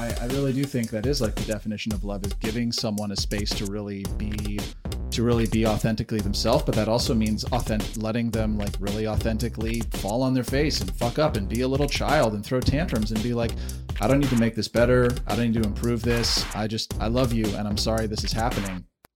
I, I really do think that is like the definition of love is giving someone a space to really be to really be authentically themselves but that also means authentic letting them like really authentically fall on their face and fuck up and be a little child and throw tantrums and be like i don't need to make this better. I don't need to improve this. I just i love you and i'm sorry this is happening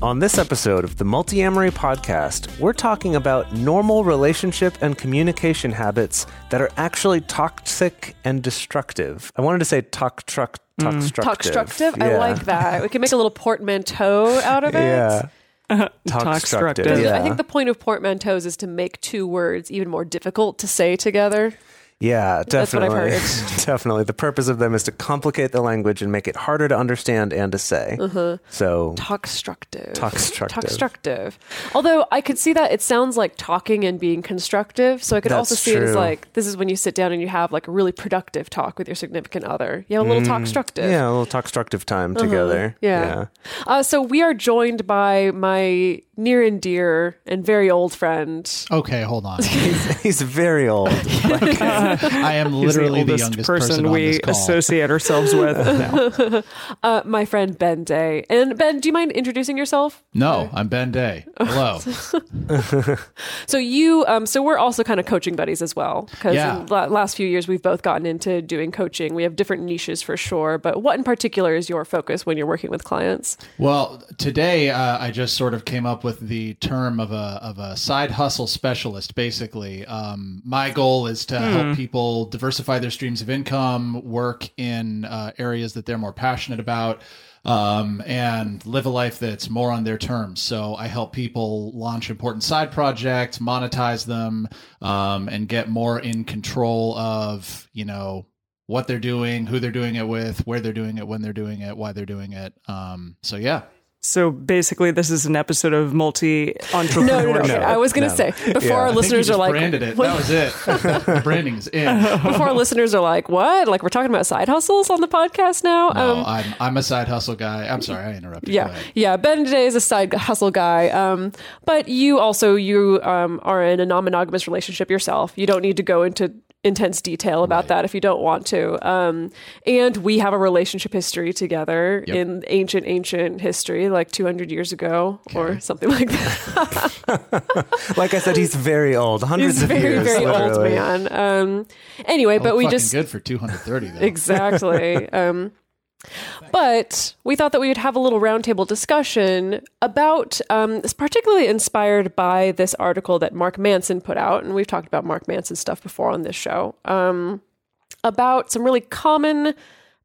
On this episode of the Multiamory Podcast, we're talking about normal relationship and communication habits that are actually toxic and destructive. I wanted to say talk truck mm. toxstructive. Talkstructive? I Yeah. like that. We can make a little portmanteau out of it. Yeah. Talkstructive. Talkstructive. Yeah. I think the point of portmanteaus is to make two words even more difficult to say together. Yeah, That's what I've definitely. definitely. The purpose of them is to complicate the language and make it harder to understand and to say. So, Talkstructive. Talkstructive. Talkstructive. Although I could see that it sounds like talking and being constructive. So I could also That's see it as like this is when you sit down and you have like a really productive talk with your significant other. You have a little talkstructive. Mm, yeah, a little talkstructive time together. Uh-huh. Yeah. Uh, so we are joined by my near and dear and very old friend. okay hold on He's very old. i am He's the literally the, youngest person, person, on we this call. associate ourselves with. Uh, my friend Ben Day. And Ben, do you mind introducing yourself? no i'm ben day hello So you, um, so we're also kind of coaching buddies as well. Because Yeah. the last few years, we've both gotten into doing coaching. We have different niches for sure. But what in particular is your focus when you're working with clients? Well, today uh, I just sort of came up with the term of a of a side hustle specialist. Basically, um, my goal is to help people diversify their streams of income, work in uh, areas that they're more passionate about. Um, and live a life that's more on their terms. So I help people launch important side projects, monetize them, um, and get more in control of, you know, what they're doing, who they're doing it with, where they're doing it, when they're doing it, why they're doing it. Um, so yeah, so basically, this is an episode of multi No, entrepreneur. no, no. I was going to no. say before Yeah. our I I think you listeners just are like, branded it. what- That was it. the branding is in. Before our listeners are like, what? Like we're talking about side hustles on the podcast now? um, I'm I'm a side hustle guy. I'm sorry, I interrupted. Yeah, yeah. Ben today is a side hustle guy, um, but you also you um, are in a non-monogamous relationship yourself. You don't need to go into intense detail about that if you don't want to. Um, and we have a relationship history together Yep. in ancient, ancient history, like 200 years ago or something like that. like I said, he's very old. Hundreds He's of very, years. very very old man. Um, anyway, but we fucking just good for 230 though. exactly. um, but we thought that we would have a little roundtable discussion about, um, particularly inspired by this article that Mark Manson put out, and we've talked about Mark Manson stuff before on this show, um, about some really common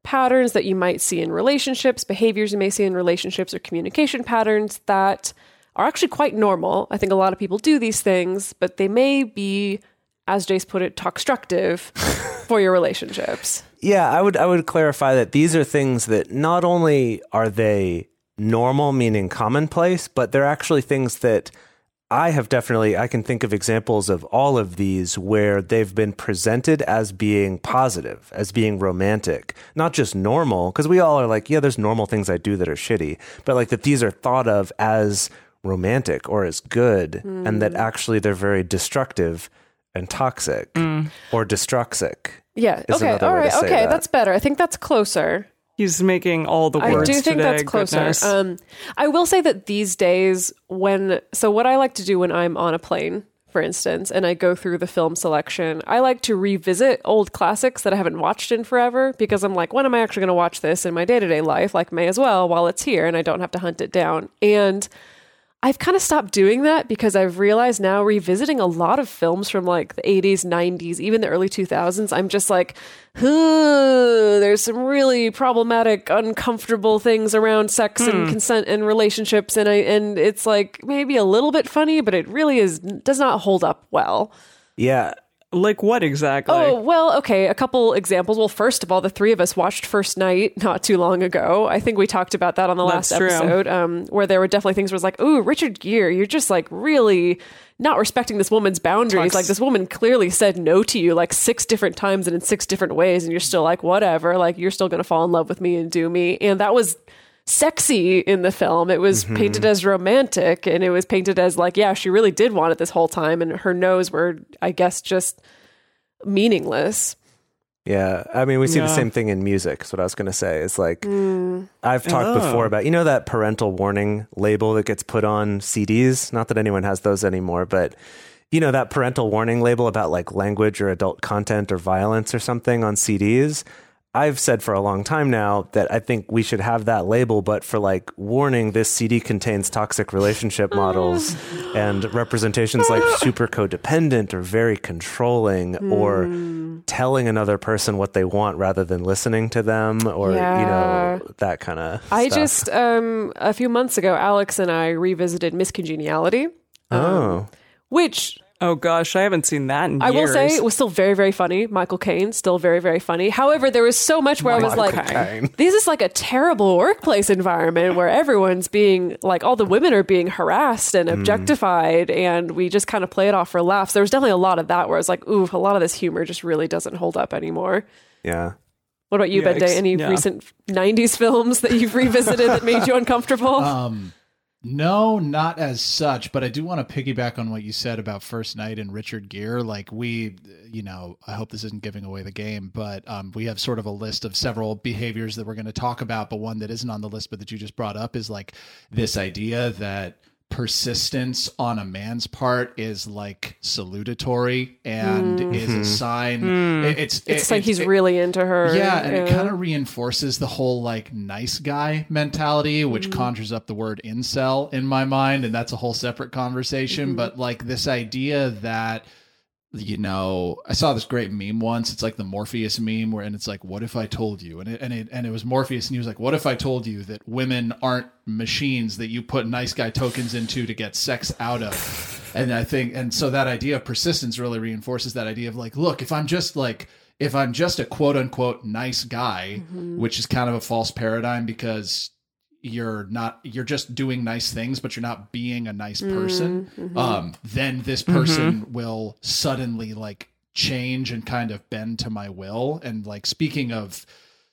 patterns that you might see in relationships, behaviors you may see in relationships, or communication patterns that are actually quite normal. I think a lot of people do these things, but they may be, as Jace put it, toxstructive for your relationships. Yeah, I would I would clarify that these are things that not only are they normal, meaning commonplace, but they're actually things that I have definitely I can think of examples of all of these where they've been presented as being positive, as being romantic, not just normal, because we all are like, yeah, there's normal things I do that are shitty, but like that these are thought of as romantic or as good, and that mm. actually they're very destructive and toxic mm. or destruxic. Yeah. is okay. another All way to right. say Okay. that. That's better. I think that's closer. He's making all the words. I do think today, that's closer. Um, I will say that these days, when so what I like to do when I'm on a plane, for instance, and I go through the film selection, I like to revisit old classics that I haven't watched in forever because I'm like, when am I actually going to watch this in my day to day life? Like, may as well while it's here and I don't have to hunt it down. And I've kind of stopped doing that because I've realized now revisiting a lot of films from like the 80s, 90s, even the early 2000s, I'm just like, there's some really problematic, uncomfortable things around sex and hmm. consent and relationships and I and it's like maybe a little bit funny, but it really is does not hold up well. Yeah. Like what exactly? Oh, well, okay. A couple examples. Well, first of all, the three of us watched First Knight not too long ago. I think we talked about that on the last true. episode, um, where there were definitely things where it's like, ooh, Richard Gere, you're just like really not respecting this woman's boundaries. Talks- Like, this woman clearly said no to you like six different times and in six different ways, and you're still like, whatever. Like, you're still going to fall in love with me and do me. And that was sexy in the film. It was painted as romantic and it was painted as like, yeah, she really did want it this whole time. And her no's were, I guess, just meaningless. Yeah, I mean, we see the same thing in music. Is what I was going to say. It's like Mm. I've talked Oh. before about you know that parental warning label that gets put on CDs. Not that anyone has those anymore, but you know that parental warning label about like language or adult content or violence or something on CDs. I've said for a long time now that I think we should have that label, but for like warning, this CD contains toxic relationship models and representations like super codependent or very controlling or telling another person what they want rather than listening to them or, you know, that kind of I just um a few months ago, Alex and I revisited Miss Congeniality, Oh. which Oh gosh, I haven't seen that in I will say it was still very very funny. Michael Caine still very very funny. However, there was so much where I was like, Caine. this is like a terrible workplace environment where everyone's being like all the women are being harassed and objectified, and we just kind of play it off for laughs. There was definitely a lot of that where I was like, ooh, a lot of this humor just really doesn't hold up anymore. Yeah. What about you, Yeah, Bende? ex- Any yeah. recent '90s films that you've revisited that made you uncomfortable? Um, no, not as such, but I do want to piggyback on what you said about First Knight and Richard Gere. Like we, you know, I hope this isn't giving away the game, but um, we have sort of a list of several behaviors that we're going to talk about. But one that isn't on the list, but that you just brought up, is like this idea that persistence on a man's part is like salutatory and mm. is a mm-hmm. sign. Mm. it- it's it's it- like he's it- really into her. yeah, and it kind of reinforces the whole like nice guy mentality, which mm. conjures up the word incel in my mind, and that's a whole separate conversation. Mm-hmm. But like this idea that you know, I saw this great meme once. It's like the Morpheus meme, where and it's like, "What if I told you?" And it and it and it was Morpheus, and he was like, "What if I told you that women aren't machines that you put nice guy tokens into to get sex out of?" And I think, and so that idea of persistence really reinforces that idea of like, look, if I'm just like, if I'm just a quote unquote nice guy, mm-hmm. which is kind of a false paradigm because you're not you're just doing nice things but you're not being a nice person mm, mm-hmm. um then this person mm-hmm. will suddenly like change and kind of bend to my will. And like speaking of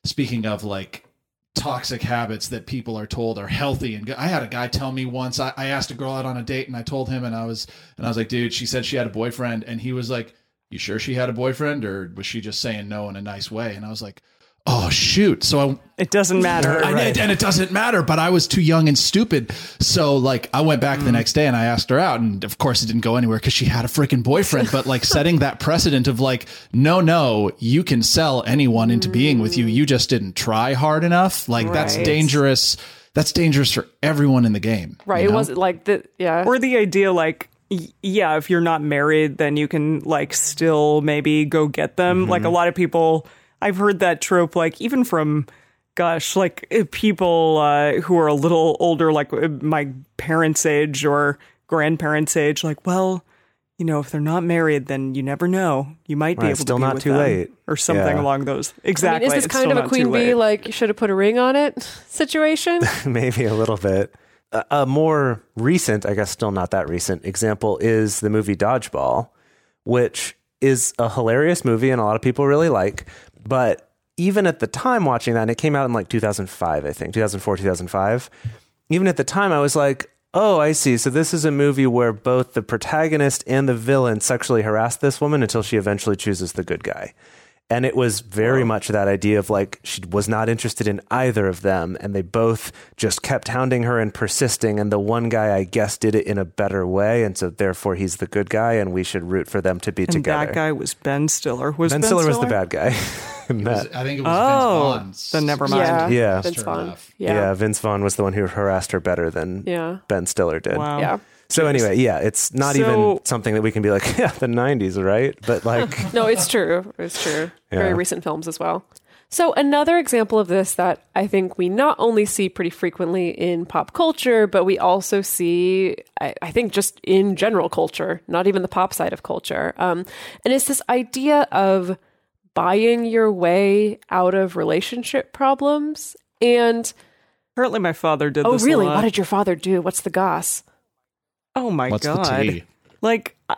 speaking of like toxic habits that people are told are healthy and good. I had a guy tell me once I, I asked a girl out on a date and I told him and I was and I was like dude she said she had a boyfriend and he was like you sure she had a boyfriend or was she just saying no in a nice way? And I was like oh shoot so I It doesn't matter. I did, and it doesn't matter, but I was too young and stupid. So, like, I went back Mm. the next day and I asked her out, and of course, it didn't go anywhere because she had a freaking boyfriend. But, like, setting that precedent of, like, no, no, you can sell anyone into being with you. You just didn't try hard enough. Like, that's dangerous. That's dangerous for everyone in the game. right. you It wasn't like the yeah. or the idea like y- yeah if you're not married then you can like still maybe go get them like a lot of people i've heard that trope like even from gosh like uh, people uh, who are a little older like uh, my parents age or grandparents age like well you know if they're not married then you never know you might be able still to be not with too them, late. or something Yeah. along those I exactly mean, is this kind still of a queen bee late. like you should have put a ring on it situation? Maybe a little bit. A, a more recent, I guess still not that recent example is the movie Dodgeball, which is a hilarious movie and a lot of people really like. But even at the time watching that, and it came out in like 2005, I think, 2004, 2005. Even at the time, I was like, oh, I see. So this is a movie where both the protagonist and the villain sexually harass this woman until she eventually chooses the good guy. And it was very much that idea of like she was not interested in either of them, and they both just kept hounding her and persisting. And the one guy, I guess, did it in a better way, and so therefore he's the good guy, and we should root for them to be and together. that guy was ben stiller was ben, ben, Stiller was the bad guy. in that. I think it was Oh, Vince Vaughn's. then never mind. Yeah, Yeah. Vince Vaughn. Yeah. Yeah, Vince Vaughn was the one who harassed her better than yeah, Ben Stiller did. Wow. yeah. So anyway, yeah, it's not So- even something that we can be like, yeah, the '90s, right? But like, No, it's true. It's true. Very recent films as well. So another example of this that I think we not only see pretty frequently in pop culture, but we also see, I, I think, just in general culture, not even the pop side of culture. Um, and it's this idea of buying your way out of relationship problems. And Apparently, my father did oh, this. a really? lot. What did your father do? What's the goss? Oh my What's god! the tea? Like, I-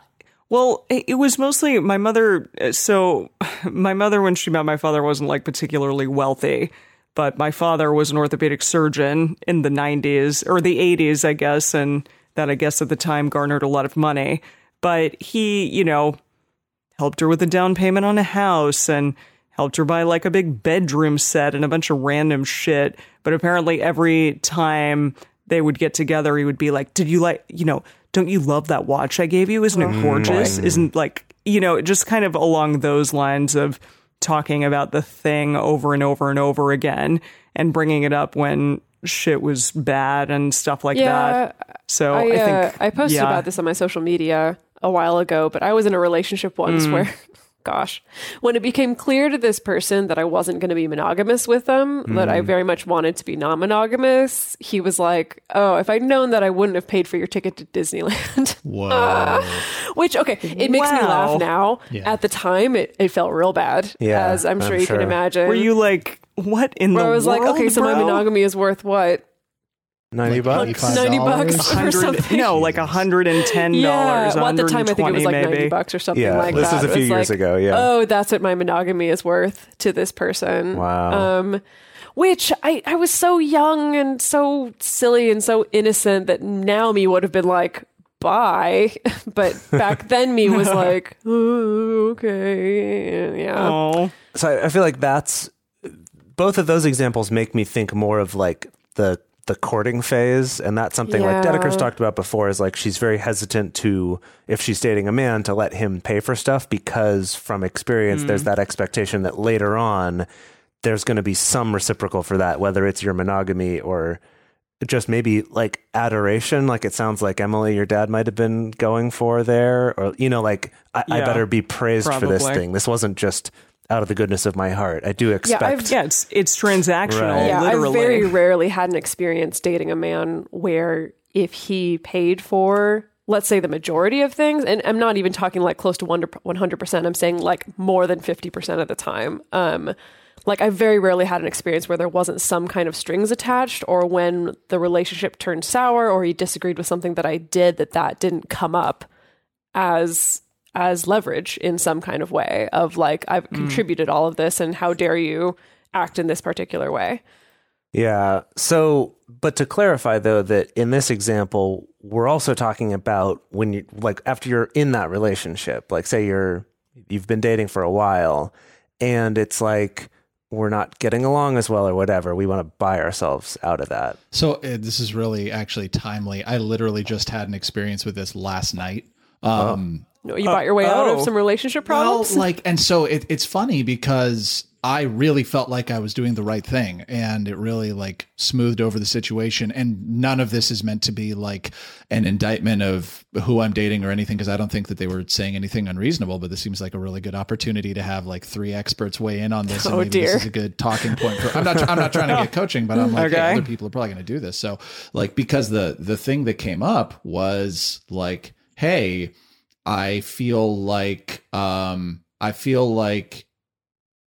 well, it, was mostly my mother. uh, So, my mother, when she met my father, wasn't like particularly wealthy, but my father was an orthopedic surgeon in the '90s or the '80s, I guess, and that I guess at the time garnered a lot of money. But he, you know, helped her with a down payment on a house and helped her buy like a big bedroom set and a bunch of random shit. But apparently, every time they would get together, he would be like, Did you like, you know, don't you love that watch I gave you? Isn't it gorgeous? Isn't like, you know, just kind of along those lines of talking about the thing over and over and over again and bringing it up when shit was bad and stuff like Yeah, that. So I, I, uh, think I posted yeah. about this on my social media a while ago, but I was in a relationship once where, gosh, when it became clear to this person that I wasn't going to be monogamous with them, that I mm. very much wanted to be non monogamous, he was like, Oh, if I'd known that, I wouldn't have paid for your ticket to Disneyland. Whoa. Which, okay, it makes me laugh now. Yeah. At the time, it, it felt real bad, Yeah, as I'm sure I'm you sure. can imagine. Were you like, what in where the world? I was like, world, Okay, so my monogamy is worth what? Ninety bucks. 90 bucks or something. No, like a hundred and ten dollars. Yeah, well, at the time I think it was like maybe. ninety bucks or something Yeah, like this that. was a few years like, ago, yeah. Oh, that's what my monogamy is worth to this person. Wow. Um, which I I was so young and so silly and so innocent that now me would have been like. Bye, but back then me was like, "Oh, okay, yeah, Oh, So I, I feel like that's both of those examples make me think more of like the the courting phase, and that's something like Yeah. Dedeker's talked about before. Is like she's very hesitant to if she's dating a man to let him pay for stuff because from experience, there's mm. that expectation that later on there's going to be some reciprocal for that, whether it's your monogamy or just maybe like adoration like it sounds like emily your dad might have been going for there or you know like i, I better be praised for this thing this wasn't just out of the goodness of my heart i do expect I've- yeah, it's it's transactional. Right. yeah." literally. I very rarely had an experience dating a man where if he paid for let's say the majority of things and i'm not even talking like close to 100% i'm saying like more than 50% of the time um like i very rarely had an experience where there wasn't some kind of strings attached or when the relationship turned sour or he disagreed with something that i did that that didn't come up as as leverage in some kind of way of like i've contributed all of this and how dare you act in this particular way Yeah. So, but to clarify though, that in this example, we're also talking about when you like after you're in that relationship, like say you're you've been dating for a while, and it's like we're not getting along as well or whatever. We want to buy ourselves out of that. So uh, this is really actually timely. I literally just had an experience with this last night. Um, No, you bought your way out of oh. some relationship problems. Well, like, and so it, it's funny because I really felt like I was doing the right thing, and it really like smoothed over the situation. And none of this is meant to be like an indictment of who I'm dating or anything, because I don't think that they were saying anything unreasonable. But this seems like a really good opportunity to have like three experts weigh in on this. And Oh, maybe dear. this is a good talking point for. I'm not. I'm not trying to get coaching, but I'm like, hey, Okay. other people are probably going to do this. So, like, because the the thing that came up was like, hey, I feel like um I feel like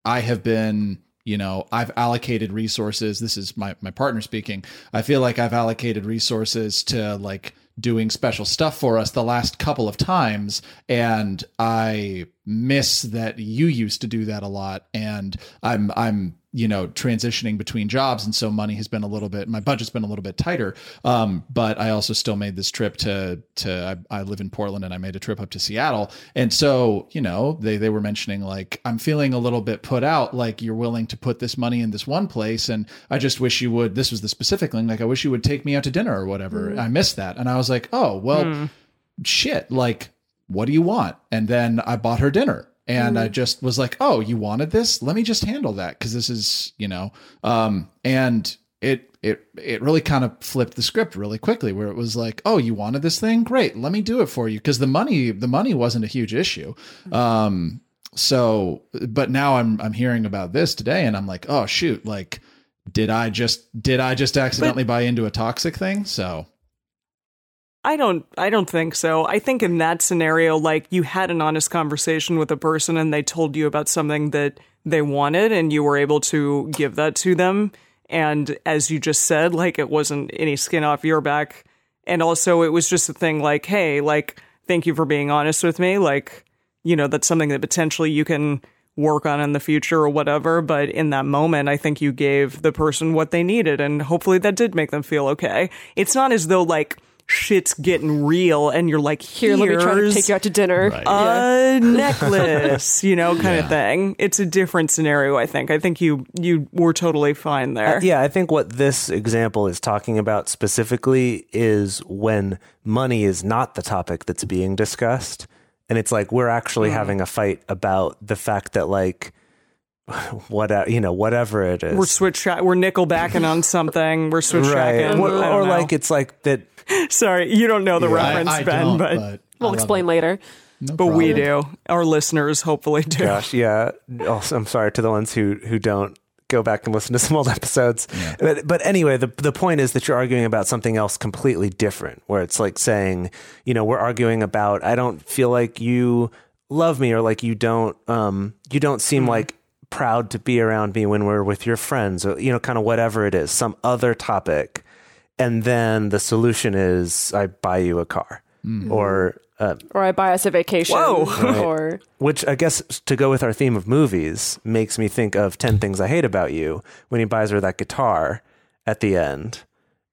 I have been, you know, I've allocated resources. This is my my partner speaking. I feel like I've allocated resources to like doing special stuff for us the last couple of times and I miss that you used to do that a lot and I'm I'm you know transitioning between jobs and so money has been a little bit my budget's been a little bit tighter. Um but I also still made this trip to to I, I live in Portland and I made a trip up to Seattle. And so you know they they were mentioning like I'm feeling a little bit put out like you're willing to put this money in this one place. And I just wish you would this was the specific thing like I wish you would take me out to dinner or whatever. I missed that. And I was like oh well shit like what do you want? And then i bought her dinner and I just was like, "Oh, you wanted this? Let me just handle that because this is, you know." Um, and it it it really kind of flipped the script really quickly, where it was like, "Oh, you wanted this thing? Great, let me do it for you." Because the money the money wasn't a huge issue. Um, so, but now I'm I'm hearing about this today, and I'm like, "Oh shoot!" Like, did I just did I just accidentally buy into a toxic thing? So. I don't I don't think so. I think in that scenario like you had an honest conversation with a person and they told you about something that they wanted and you were able to give that to them and as you just said like it wasn't any skin off your back and also it was just a thing like hey like thank you for being honest with me like you know that's something that potentially you can work on in the future or whatever but in that moment I think you gave the person what they needed and hopefully that did make them feel okay. It's not as though like shit's getting real and you're like Here, let me try to take you out to dinner. Right. Yeah. a necklace, you know, kind Yeah. of thing. It's a different scenario, I think. I think you you were totally fine there. Uh, Yeah, I think what this example is talking about specifically is when money is not the topic that's being discussed. And it's like we're actually Hmm. having a fight about the fact that like what you know whatever it is We're switch tra- we're nickel backing on something. We're switch right tracking. or, or like it's like that sorry, you don't know the I- reference, I Ben, but, but We'll explain it. later. No but we do. Our listeners hopefully do. gosh yeah also, i'm sorry to the ones who who don't go back and listen to some old episodes but, but anyway the, the point is that you're arguing about something else completely different where it's like saying you know we're arguing about i don't feel like you love me or like you don't um you don't seem like proud to be around me when we're with your friends or you know kind of whatever it is some other topic and then the solution is i buy you a car or uh, Or I buy us a vacation. Whoa. Or which I guess to go with our theme of movies makes me think of 10 Things I Hate About You when he buys her that guitar at the end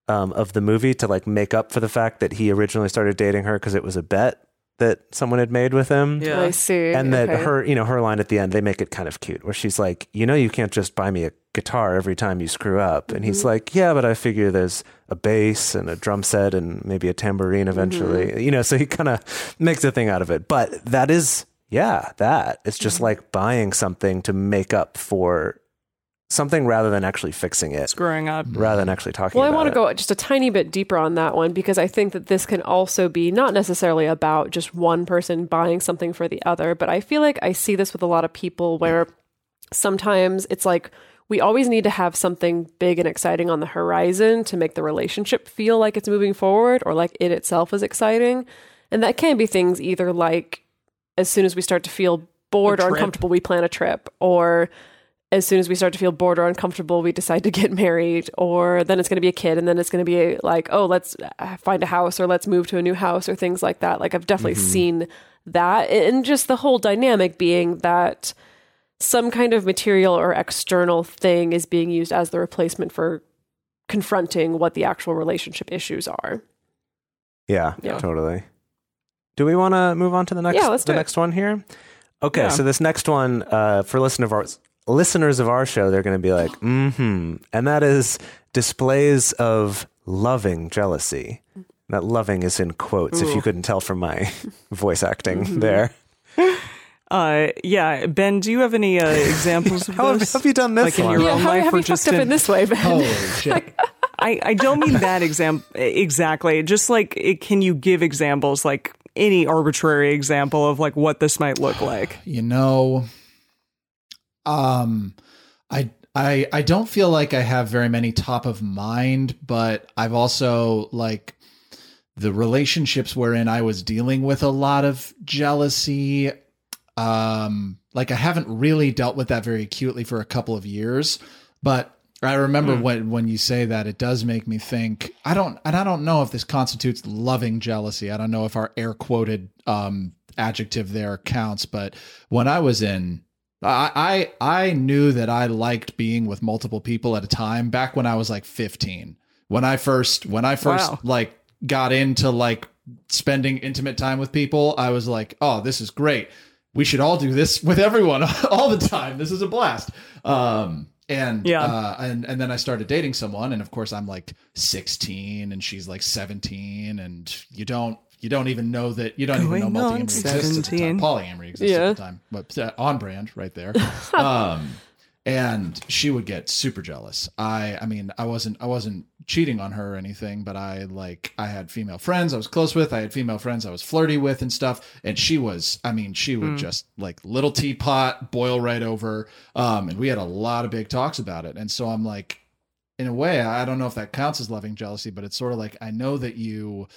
um, of the movie to like make up for the fact that he originally started dating her because it was a bet that someone had made with him. Yeah. I see. And that Okay. her, you know, her line at the end, they make it kind of cute where she's like, you know, you can't just buy me a guitar every time you screw up. And he's mm-hmm. like, yeah, but I figure there's a bass and a drum set and maybe a tambourine eventually, mm-hmm. you know, so he kind of makes a thing out of it. But that is, yeah, that it's just mm-hmm. like buying something to make up for something rather than actually fixing it, Screwing up. rather than actually talking Well, I want to go just a tiny bit deeper on that one because I think that this can also be not necessarily about just one person buying something for the other, but I feel like I see this with a lot of people where sometimes it's like we always need to have something big and exciting on the horizon to make the relationship feel like it's moving forward or like it itself is exciting. And that can be things either like as soon as we start to feel bored or uncomfortable, we plan a trip, or as soon as we start to feel bored or uncomfortable, we decide to get married, or then it's going to be a kid, and then it's going to be like, oh, let's uh, find a house, or let's move to a new house, or things like that. Like I've definitely seen that, and just the whole dynamic being that some kind of material or external thing is being used as the replacement for confronting what the actual relationship issues are. Yeah, Yeah. totally. Do we want to move on to the next Yeah, let's the do it. next one here? Okay, Yeah. so this next one uh, for listener of our, listeners of our show, they're going to be like, mm hmm. and that is displays of loving jealousy. That loving is in quotes, if you couldn't tell from my voice acting Mm-hmm. there. Uh, yeah, Ben, do you have any uh, examples of How have, this? have you done this Like in your Yeah, own how life have or you just fucked up in- in this way, Ben? Holy shit. I, I don't mean that example exactly. Just like, it, can you give examples, like any arbitrary example of like what this might look like? you know um i i i don't feel like i have very many top of mind but i've also like the relationships wherein i was dealing with a lot of jealousy um like i haven't really dealt with that very acutely for a couple of years but I remember when when you say that it does make me think I don't and I don't know if this constitutes loving jealousy. I don't know if our air quoted um adjective there counts, but when I was in I I I knew that I liked being with multiple people at a time back when I was like 15. When I first when I first Wow. like got into like spending intimate time with people, I was like, "Oh, this is great. We should all do this with everyone all the time. This is a blast." Um and Yeah. uh, and and then I started dating someone, and of course I'm like 16, and she's like 17, and you don't you don't even know that you don't even know on multi exists at the time. Polyamory exists Yeah. at the time, but uh, on brand right there. um, and she would get super jealous. I, I mean, I wasn't, I wasn't cheating on her or anything, but I like, I had female friends I was close with. I had female friends I was flirty with and stuff. And she was, I mean, she would just like little teapot boil right over. Um, and we had a lot of big talks about it. And so I'm like, in a way, I don't know if that counts as loving jealousy, but it's sort of like I know that you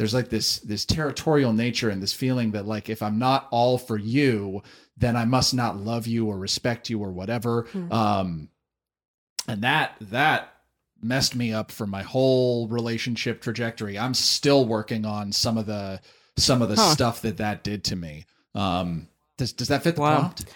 there's like this this territorial nature and this feeling that like if I'm not all for you, then I must not love you or respect you or whatever. Um and that that messed me up for my whole relationship trajectory. I'm still working on some of the some of the Huh. stuff that that did to me. Um does does that fit the Wow. prompt?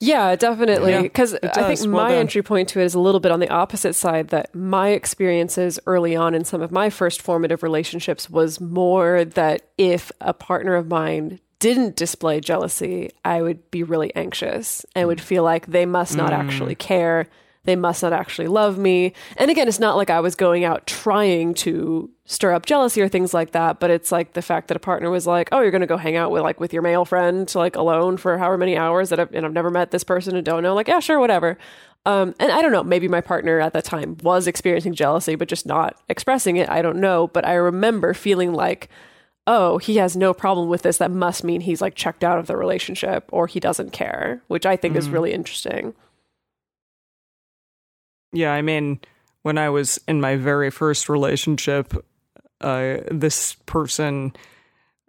Yeah, definitely. Because it I think Well my done. entry point to it is a little bit on the opposite side that my experiences early on in some of my first formative relationships was more that if a partner of mine didn't display jealousy, I would be really anxious and would mm. feel like they must not actually mm. care. They must not actually love me. And again, it's not like I was going out trying to stir up jealousy or things like that, but it's like the fact that a partner was like, "Oh, you're going to go hang out with like with your male friend like alone for however many hours that I've, and I've never met this person and don't know." Like, yeah, sure, whatever. Um, and I don't know, maybe my partner at that time was experiencing jealousy, but just not expressing it. I don't know. But I remember feeling like, oh, he has no problem with this. That must mean he's like checked out of the relationship or he doesn't care, which I think is really interesting. Yeah, I mean, when I was in my very first relationship, uh, this person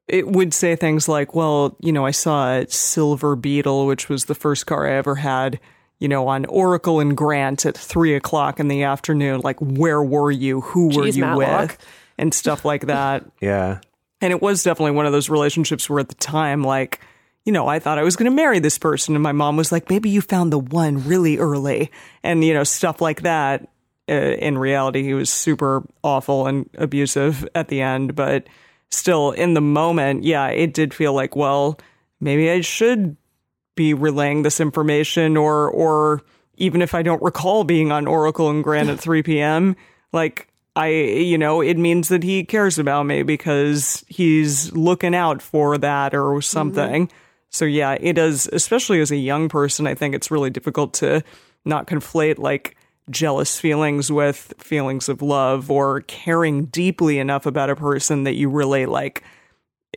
it would say things like, "Well, you know, I saw a silver beetle, which was the first car I ever had." You know, on Oracle and Grant at three o'clock in the afternoon. Like, where were you? Who were Jeez, you Matlock. with? And stuff like that. Yeah. And it was definitely one of those relationships where at the time, like, you know, I thought I was going to marry this person. And my mom was like, maybe you found the one really early. And, you know, stuff like that. Uh, in reality, he was super awful and abusive at the end. But still, in the moment, yeah, it did feel like, well, maybe I should be relaying this information or, or even if I don't recall being on Oracle and Grant at 3 p.m., like, I, you know, it means that he cares about me because he's looking out for that or something. So, yeah, it is, especially as a young person, I think it's really difficult to not conflate like jealous feelings with feelings of love or caring deeply enough about a person that you really like,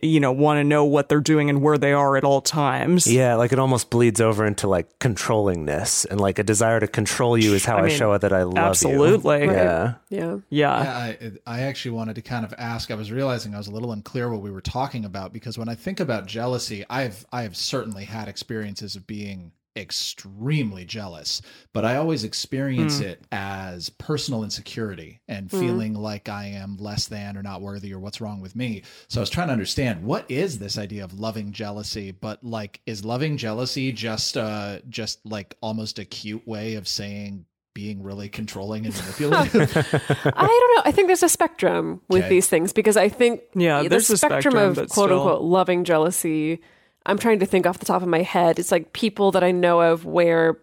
you know, want to know what they're doing and where they are at all times. Yeah, like it almost bleeds over into like controllingness and like a desire to control you is how I, I mean, show that I love absolutely. you. Right. Yeah. Yeah. Yeah. I, I actually wanted to kind of ask. I was realizing I was a little unclear what we were talking about because when I think about jealousy, I've I have certainly had experiences of being extremely jealous, but I always experience it as personal insecurity and feeling like I am less than or not worthy or what's wrong with me. So I was trying to understand what is this idea of loving jealousy, but like is loving jealousy just uh just like almost a cute way of saying being really controlling and manipulative? I don't know. I think there's a spectrum with Okay. these things because I think Yeah, the there's a spectrum, spectrum, of quote still. unquote loving jealousy. I'm trying to think off the top of my head. It's like people that I know of where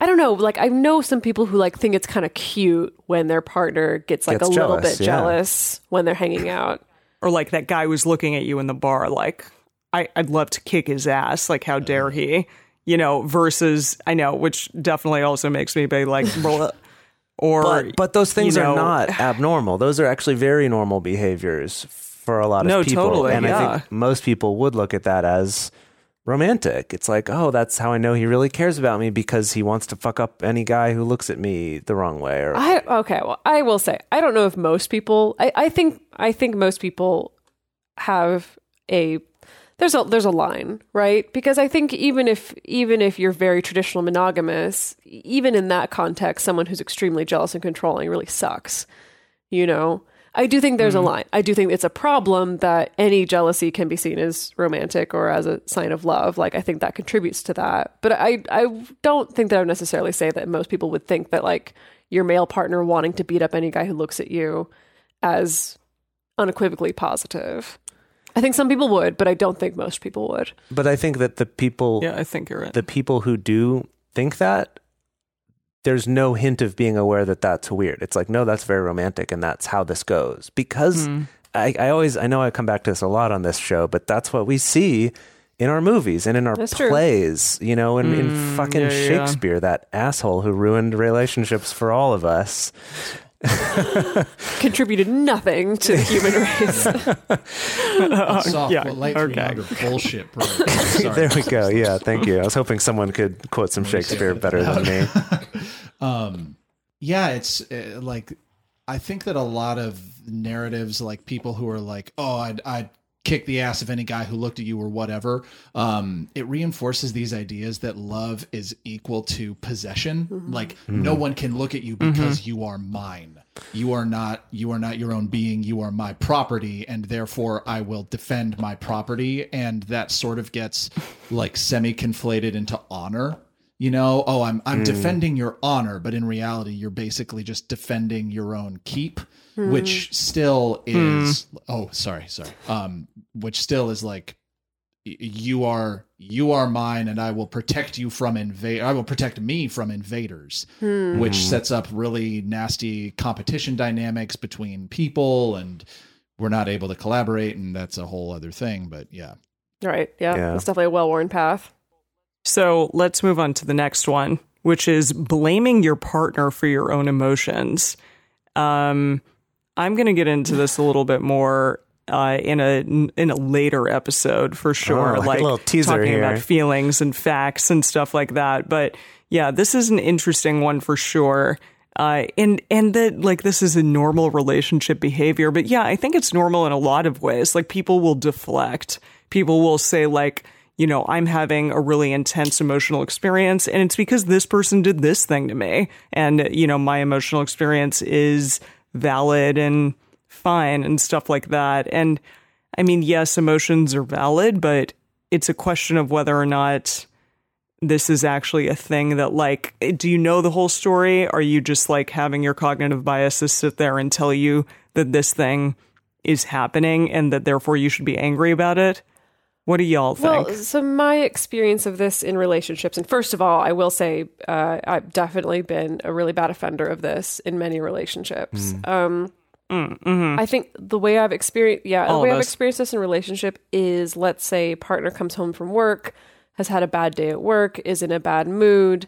I don't know, like I know some people who like think it's kind of cute when their partner gets like Gets a little bit yeah. jealous when they're hanging out. or like that guy was looking at you in the bar like I, i'd love to kick his ass like how dare he you know versus i know which definitely also makes me be like "Bleh." or But but those things you know, are not abnormal. Those are actually very normal behaviors for a lot of No, people. totally, and I yeah. think most people would look at that as romantic. It's like, oh, that's how I know he really cares about me because he wants to fuck up any guy who looks at me the wrong way. Or I okay, well, I will say I don't know if most people. I, I think I think most people have a there's a there's a line right because I think even if even if you're very traditional monogamous, even in that context, someone who's extremely jealous and controlling really sucks. You know, I do think there's a mm-hmm. line. I do think it's a problem that any jealousy can be seen as romantic or as a sign of love. Like I think that contributes to that. But I I don't think that I would necessarily say that most people would think that like your male partner wanting to beat up any guy who looks at you as unequivocally positive. I think some people would, but I don't think most people would. but I think that the people yeah i think you're right the people who do think that there's no hint of being aware that that's weird. It's like, no, that's very romantic and that's how this goes. Because hmm. I, I always, I know I come back to this a lot on this show, but that's what we see in our movies and in our That's true. plays, you know, in, in fucking yeah, yeah. Shakespeare, that asshole who ruined relationships for all of us. Contributed nothing to the human race. Soft, yeah, light okay. bullshit. There we go. Yeah, thank you. I was hoping someone could quote some Shakespeare better than me. um yeah it's uh, like i think that a lot of narratives like people who are like oh i'd i'd kick the ass of any guy who looked at you or whatever. Um it reinforces these ideas that love is equal to possession. Mm-hmm. Like mm-hmm. no one can look at you mm-hmm. because you are mine. You are not you are not your own being. You are my property and therefore i will defend my property. And that sort of gets like semi conflated into honor. You know oh i'm i'm mm. defending your honor but in reality you're basically just defending your own keep which still is oh sorry sorry um which still is like you are you are mine and i will protect you from invade i will protect me from invaders which sets up really nasty competition dynamics between people and we're not able to collaborate and that's a whole other thing but yeah right. Yeah. Yeah. It's definitely a well worn path. So let's move on to the next one, which is blaming your partner for your own emotions. Um, I'm going to get into this a little bit more uh, in a in a later episode for sure, Oh, like a little teaser talking here. about feelings and facts and stuff like that. But yeah, this is an interesting one for sure. Uh, and and that like this is a normal relationship behavior, but yeah, I think it's normal in a lot of ways. Like people will deflect. People will say like, you know, I'm having a really intense emotional experience, and it's because this person did this thing to me, and you know, my emotional experience is valid and fine and stuff like that. And I mean, yes, emotions are valid, but it's a question of whether or not this is actually a thing that like do you know the whole story are you just like having your cognitive biases sit there and tell you that this thing is happening and that therefore you should be angry about it what do y'all think Well, so my experience of this in relationships, and first of all, I will say uh, I've definitely been a really bad offender of this in many relationships. Um, I think the way I've experienced, yeah, All the way I've experienced this in relationship is, let's say, partner comes home from work, has had a bad day at work, is in a bad mood,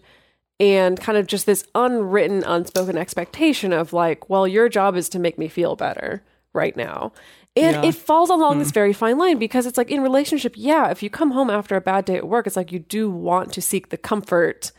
and kind of just this unwritten, unspoken expectation of like, well, your job is to make me feel better right now. And Yeah. it falls along this hmm. very fine line because it's like in relationship, yeah, if you come home after a bad day at work, it's like you do want to seek the comfort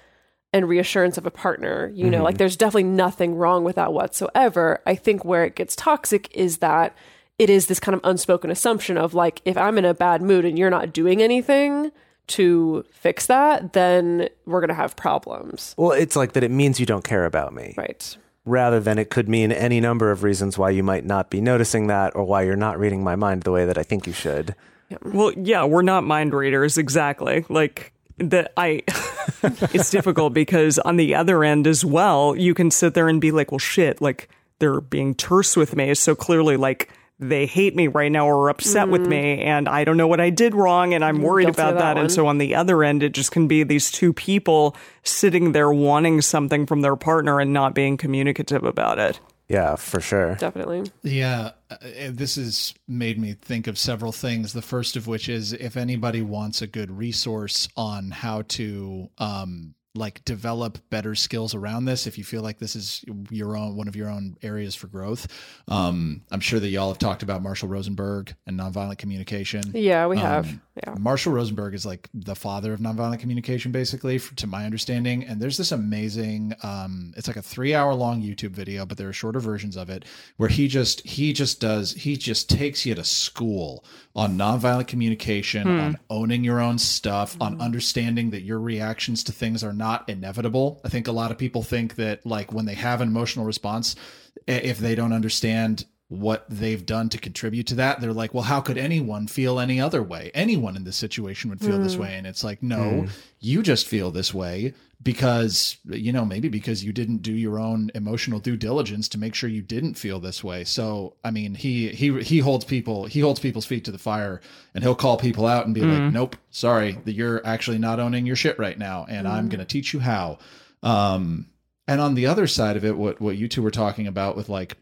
and reassurance of a partner. You know, like mm-hmm. there's definitely nothing wrong with that whatsoever. I think where it gets toxic is that it is this kind of unspoken assumption of like, if I'm in a bad mood and you're not doing anything to fix that, then we're going to have problems. Well, it's like that it means you don't care about me. Right. Rather than it could mean any number of reasons why you might not be noticing that or why you're not reading my mind the way that I think you should. well yeah we're not mind readers exactly. Like that i it's difficult because on the other end as well you can sit there and be like well shit like they're being terse with me. So clearly like they hate me right now or are upset with me and I don't know what I did wrong and I'm worried guilty of about that that. And so on the other end, it just can be these two people sitting there wanting something from their partner and not being communicative about it. Yeah, for sure. Definitely. Yeah, uh, this has made me think of several things. The first of which is if anybody wants a good resource on how to um like develop better skills around this if you feel like this is your own one of your own areas for growth um i'm sure that y'all have talked about marshall rosenberg and nonviolent communication Yeah, we have. Um, Yeah. Marshall Rosenberg is like the father of nonviolent communication, basically, f to my understanding. And there's this amazing, um, it's like a three hour long YouTube video, but there are shorter versions of it where he just he just does he just takes you to school on nonviolent communication, on owning your own stuff, on understanding that your reactions to things are not inevitable. I think a lot of people think that like when they have an emotional response, if they don't understand what they've done to contribute to that they're like well how could anyone feel any other way? Anyone in this situation would feel this mm. way. And it's like no mm. you just feel this way because you know maybe because you didn't do your own emotional due diligence to make sure you didn't feel this way. So i mean he he he holds people he holds people's feet to the fire and he'll call people out and be like nope sorry that you're actually not owning your shit right now and i'm going to teach you how. Um and on the other side of it, what what you two were talking about with like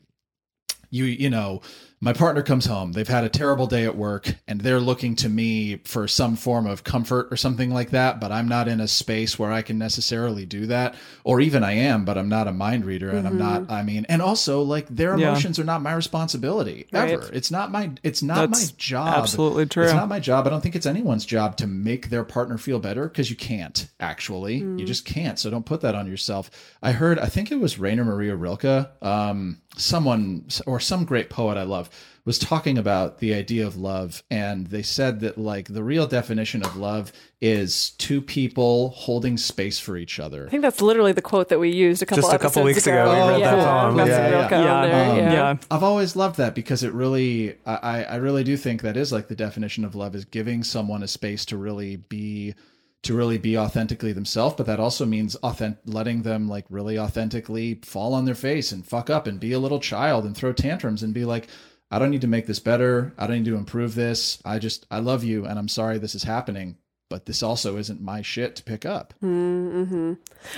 you you know my partner comes home. They've had a terrible day at work and they're looking to me for some form of comfort or something like that but i'm not in a space where i can necessarily do that or even i am but i'm not a mind reader and i'm not i mean and also like their Yeah. emotions are not my responsibility ever. Right. it's not my it's not That's my job. absolutely true. it's not my job. I don't think it's anyone's job to make their partner feel better because you can't actually. You just can't so don't put that on yourself. I heard i think it was rainer maria rilke um someone or some great poet i love was talking about the idea of love and they said that like the real definition of love is two people holding space for each other I think that's literally the quote that we used a couple Just a couple episodes weeks ago, we read yeah, that poem. Yeah, yeah. Yeah. Um, yeah. yeah. I've always loved that because it really, I, I I really do think that is like the definition of love is giving someone a space to really be, to really be authentically themselves. But that also means authentic, letting them like really authentically fall on their face and fuck up and be a little child and throw tantrums and be like, I don't need to make this better. I don't need to improve this. I just, I love you and I'm sorry this is happening. But this also isn't my shit to pick up. Mm-hmm.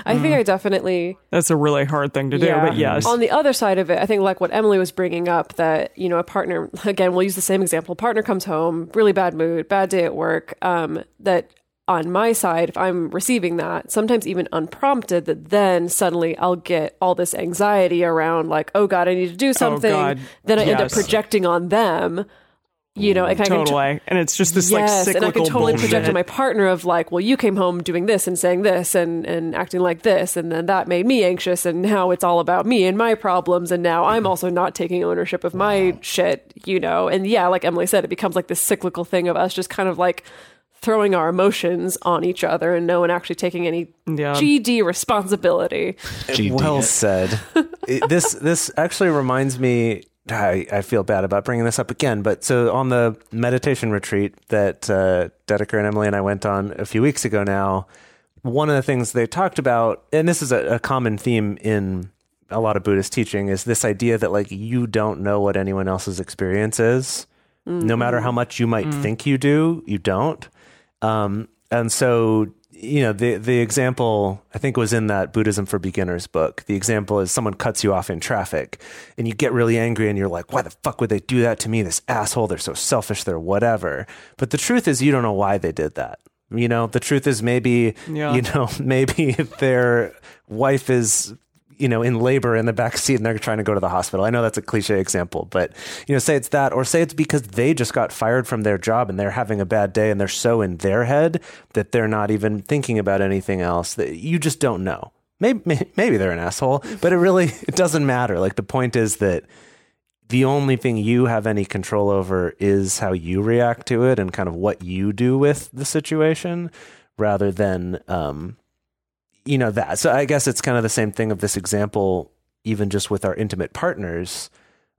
I think I definitely That's a really hard thing to do, but yes. On the other side of it, I think like what Emily was bringing up that, you know, a partner, again, we'll use the same example. Partner comes home, really bad mood, bad day at work, um, that on my side, if I'm receiving that, sometimes even unprompted, that then suddenly I'll get all this anxiety around like, oh God, I need to do oh, something. God, then I end up projecting on them. You know, like I can totally. and it's just this like yes, cyclical and I can totally bullshit. project on my partner of like, well, you came home doing this and saying this and and acting like this, and then that made me anxious, and now it's all about me and my problems, and now I'm also not taking ownership of my shit, you know. And yeah, like Emily said, it becomes like this cyclical thing of us just kind of like throwing our emotions on each other and no one actually taking any Yeah. GD responsibility. Well said. It- this this actually reminds me. I, I feel bad about bringing this up again, but so on the meditation retreat that uh, Dedeker and Emily and I went on a few weeks ago now, one of the things they talked about, and this is a, a common theme in a lot of Buddhist teaching, is this idea that like you don't know what anyone else's experience is. No matter how much you might think you do, you don't. Um, and so, you know, the the example I think was in that Buddhism for Beginners book. The example is someone cuts you off in traffic, and you get really angry, and you're like, "Why the fuck would they do that to me? This asshole! They're so selfish. They're whatever." But the truth is, you don't know why they did that. You know, the truth is maybe Yeah. you know maybe their wife is you know in labor in the back seat and they're trying to go to the hospital. I know that's a cliche example, but you know, say it's that, or say it's because they just got fired from their job and they're having a bad day and they're so in their head that they're not even thinking about anything else. That you just don't know. Maybe maybe they're an asshole, but it really it doesn't matter. Like the point is that the only thing you have any control over is how you react to it and kind of what you do with the situation rather than um you know that so i guess it's kind of the same thing of this example even just with our intimate partners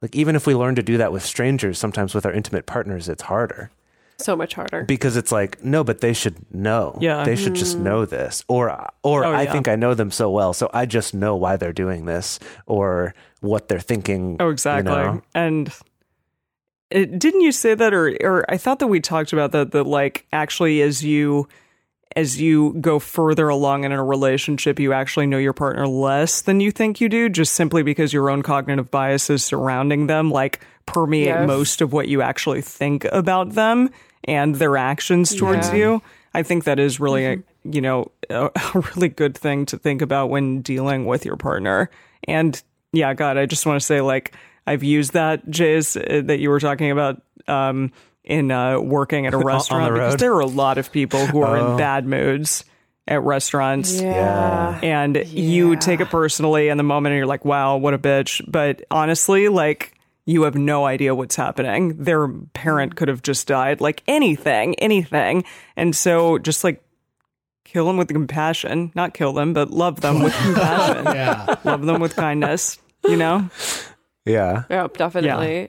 like even if we learn to do that with strangers sometimes with our intimate partners it's harder So much harder. because it's like no but they should know Yeah. they should just mm. know this or or Oh, i yeah. think i know them so well so i just know why they're doing this or what they're thinking Oh, you exactly. know? And it, didn't you say that, or or I thought that we talked about that. That like actually, as you as you go further along in a relationship, you actually know your partner less than you think you do, just simply because your own cognitive biases surrounding them like permeate Yes. most of what you actually think about them and their actions towards Yeah. you. I think that is really a you know a, a really good thing to think about when dealing with your partner. And yeah, God, I just want to say like I've used that Jase uh, that you were talking about um, in uh, working at a restaurant because there are a lot of people who are in bad moods at restaurants. Yeah. And you take it personally in the moment and you're like, wow, what a bitch. But honestly, like, you have no idea what's happening. Their parent could have just died, like anything, anything. And so just like kill them with compassion, not kill them, but love them with compassion. Yeah. Love them with kindness, you know? yeah Yeah, definitely.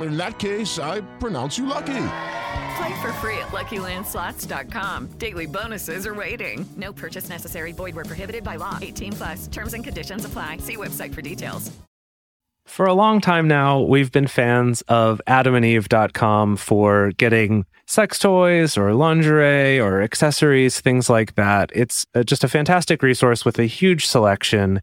In that case, I pronounce you lucky. Play for free at LuckyLandSlots.com. Daily bonuses are waiting. No purchase necessary. Void were prohibited by law. 18 plus. Terms and conditions apply. See website for details. For a long time now, we've been fans of adamandeve.com for getting sex toys or lingerie or accessories, things like that. It's uh, just a fantastic resource with a huge selection.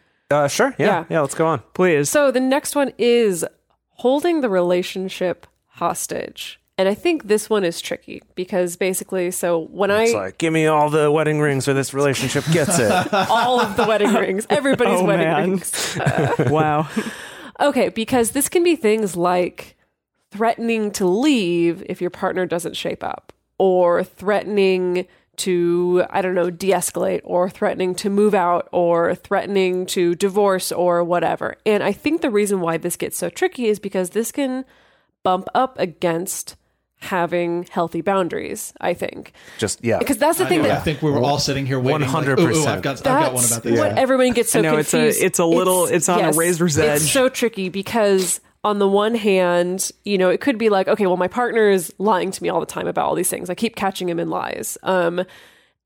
Uh, sure. Yeah. Yeah. Yeah. let's go on. Please. So the next one is holding the relationship hostage. And I think this one is tricky because basically, so when It's I like, give me all the wedding rings or this relationship gets it. all of the wedding rings, everybody's Oh, wedding man. rings. wow. Okay, because this can be things like threatening to leave if your partner doesn't shape up, or threatening to, I don't know, de escalate, or threatening to move out, or threatening to divorce, or whatever. And I think the reason why this gets so tricky is because this can bump up against having healthy boundaries, I think. Just, yeah. Because that's the thing I that think we were all sitting here waiting. 100%. ooh, ooh, I've got, I've got one that's about this. what everyone gets so I know, it's a- it's a little- it's on a razor's edge. It's edge. so tricky because on the one hand, you know, it could be like, okay, well, my partner is lying to me all the time about all these things. I keep catching him in lies. Um,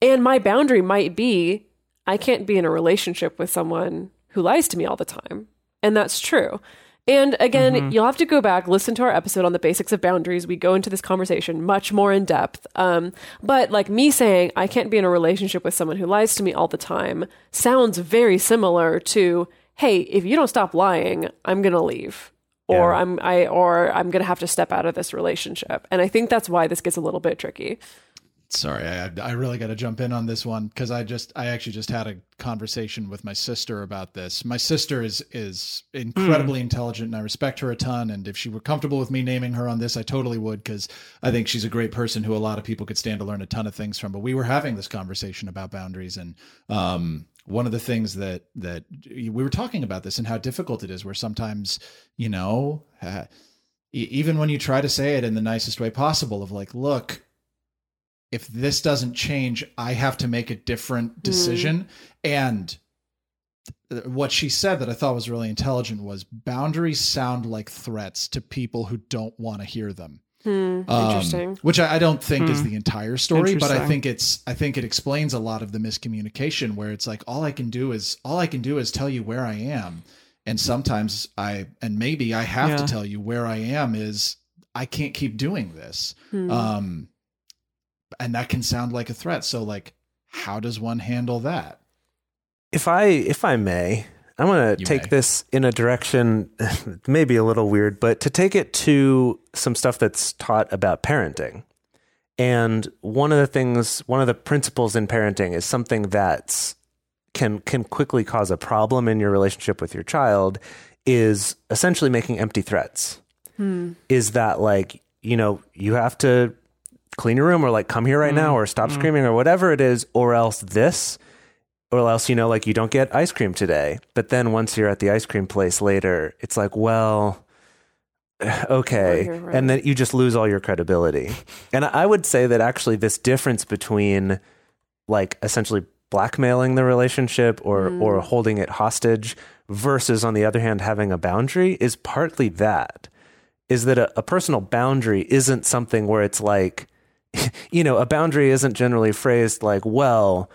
and my boundary might be, I can't be in a relationship with someone who lies to me all the time, and that's true. And again, Mm-hmm. you'll have to go back, listen to our episode on the basics of boundaries. We go into this conversation much more in depth. Um, but like me saying, I can't be in a relationship with someone who lies to me all the time sounds very similar to, hey, if you don't stop lying, I'm going to leave. Or Yeah. I'm I or I'm gonna have to step out of this relationship, and I think that's why this gets a little bit tricky. Sorry, I, I really got to jump in on this one because I just I actually just had a conversation with my sister about this. My sister is is incredibly intelligent and I respect her a ton. And if she were comfortable with me naming her on this, I totally would because I think she's a great person who a lot of people could stand to learn a ton of things from. But we were having this conversation about boundaries and um one of the things that that we were talking about this and how difficult it is where sometimes you know uh, even when you try to say it in the nicest way possible of like look if this doesn't change, I have to make a different decision. And what she said that I thought was really intelligent was boundaries sound like threats to people who don't want to hear them. Hmm, Um, interesting. which I, I don't think is Hmm. the entire story, but I think it's I think it explains a lot of the miscommunication where it's like all I can do is all I can do is tell you where I am. And sometimes I and maybe I have Yeah. to tell you where I am is I can't keep doing this. Hmm. Um and that can sound like a threat. So like how does one handle that? if I if I may, I'm going to take may. this in a direction maybe a little weird, but to take it to some stuff that's taught about parenting. And one of the things, one of the principles in parenting is something that's can can quickly cause a problem in your relationship with your child is essentially making empty threats. Hmm. Is that like, you know, you have to clean your room or like come here right hmm. now or stop hmm. screaming or whatever it is or else this or else you know like you don't get ice cream today. But then once you're at the ice cream place later it's like well okay. Oh, right, right. and then you just lose all your credibility. And i would say that actually this difference between like essentially blackmailing the relationship or mm-hmm. or holding it hostage versus on the other hand having a boundary is partly that is that a, a personal boundary isn't something where it's like you know a boundary isn't generally phrased like well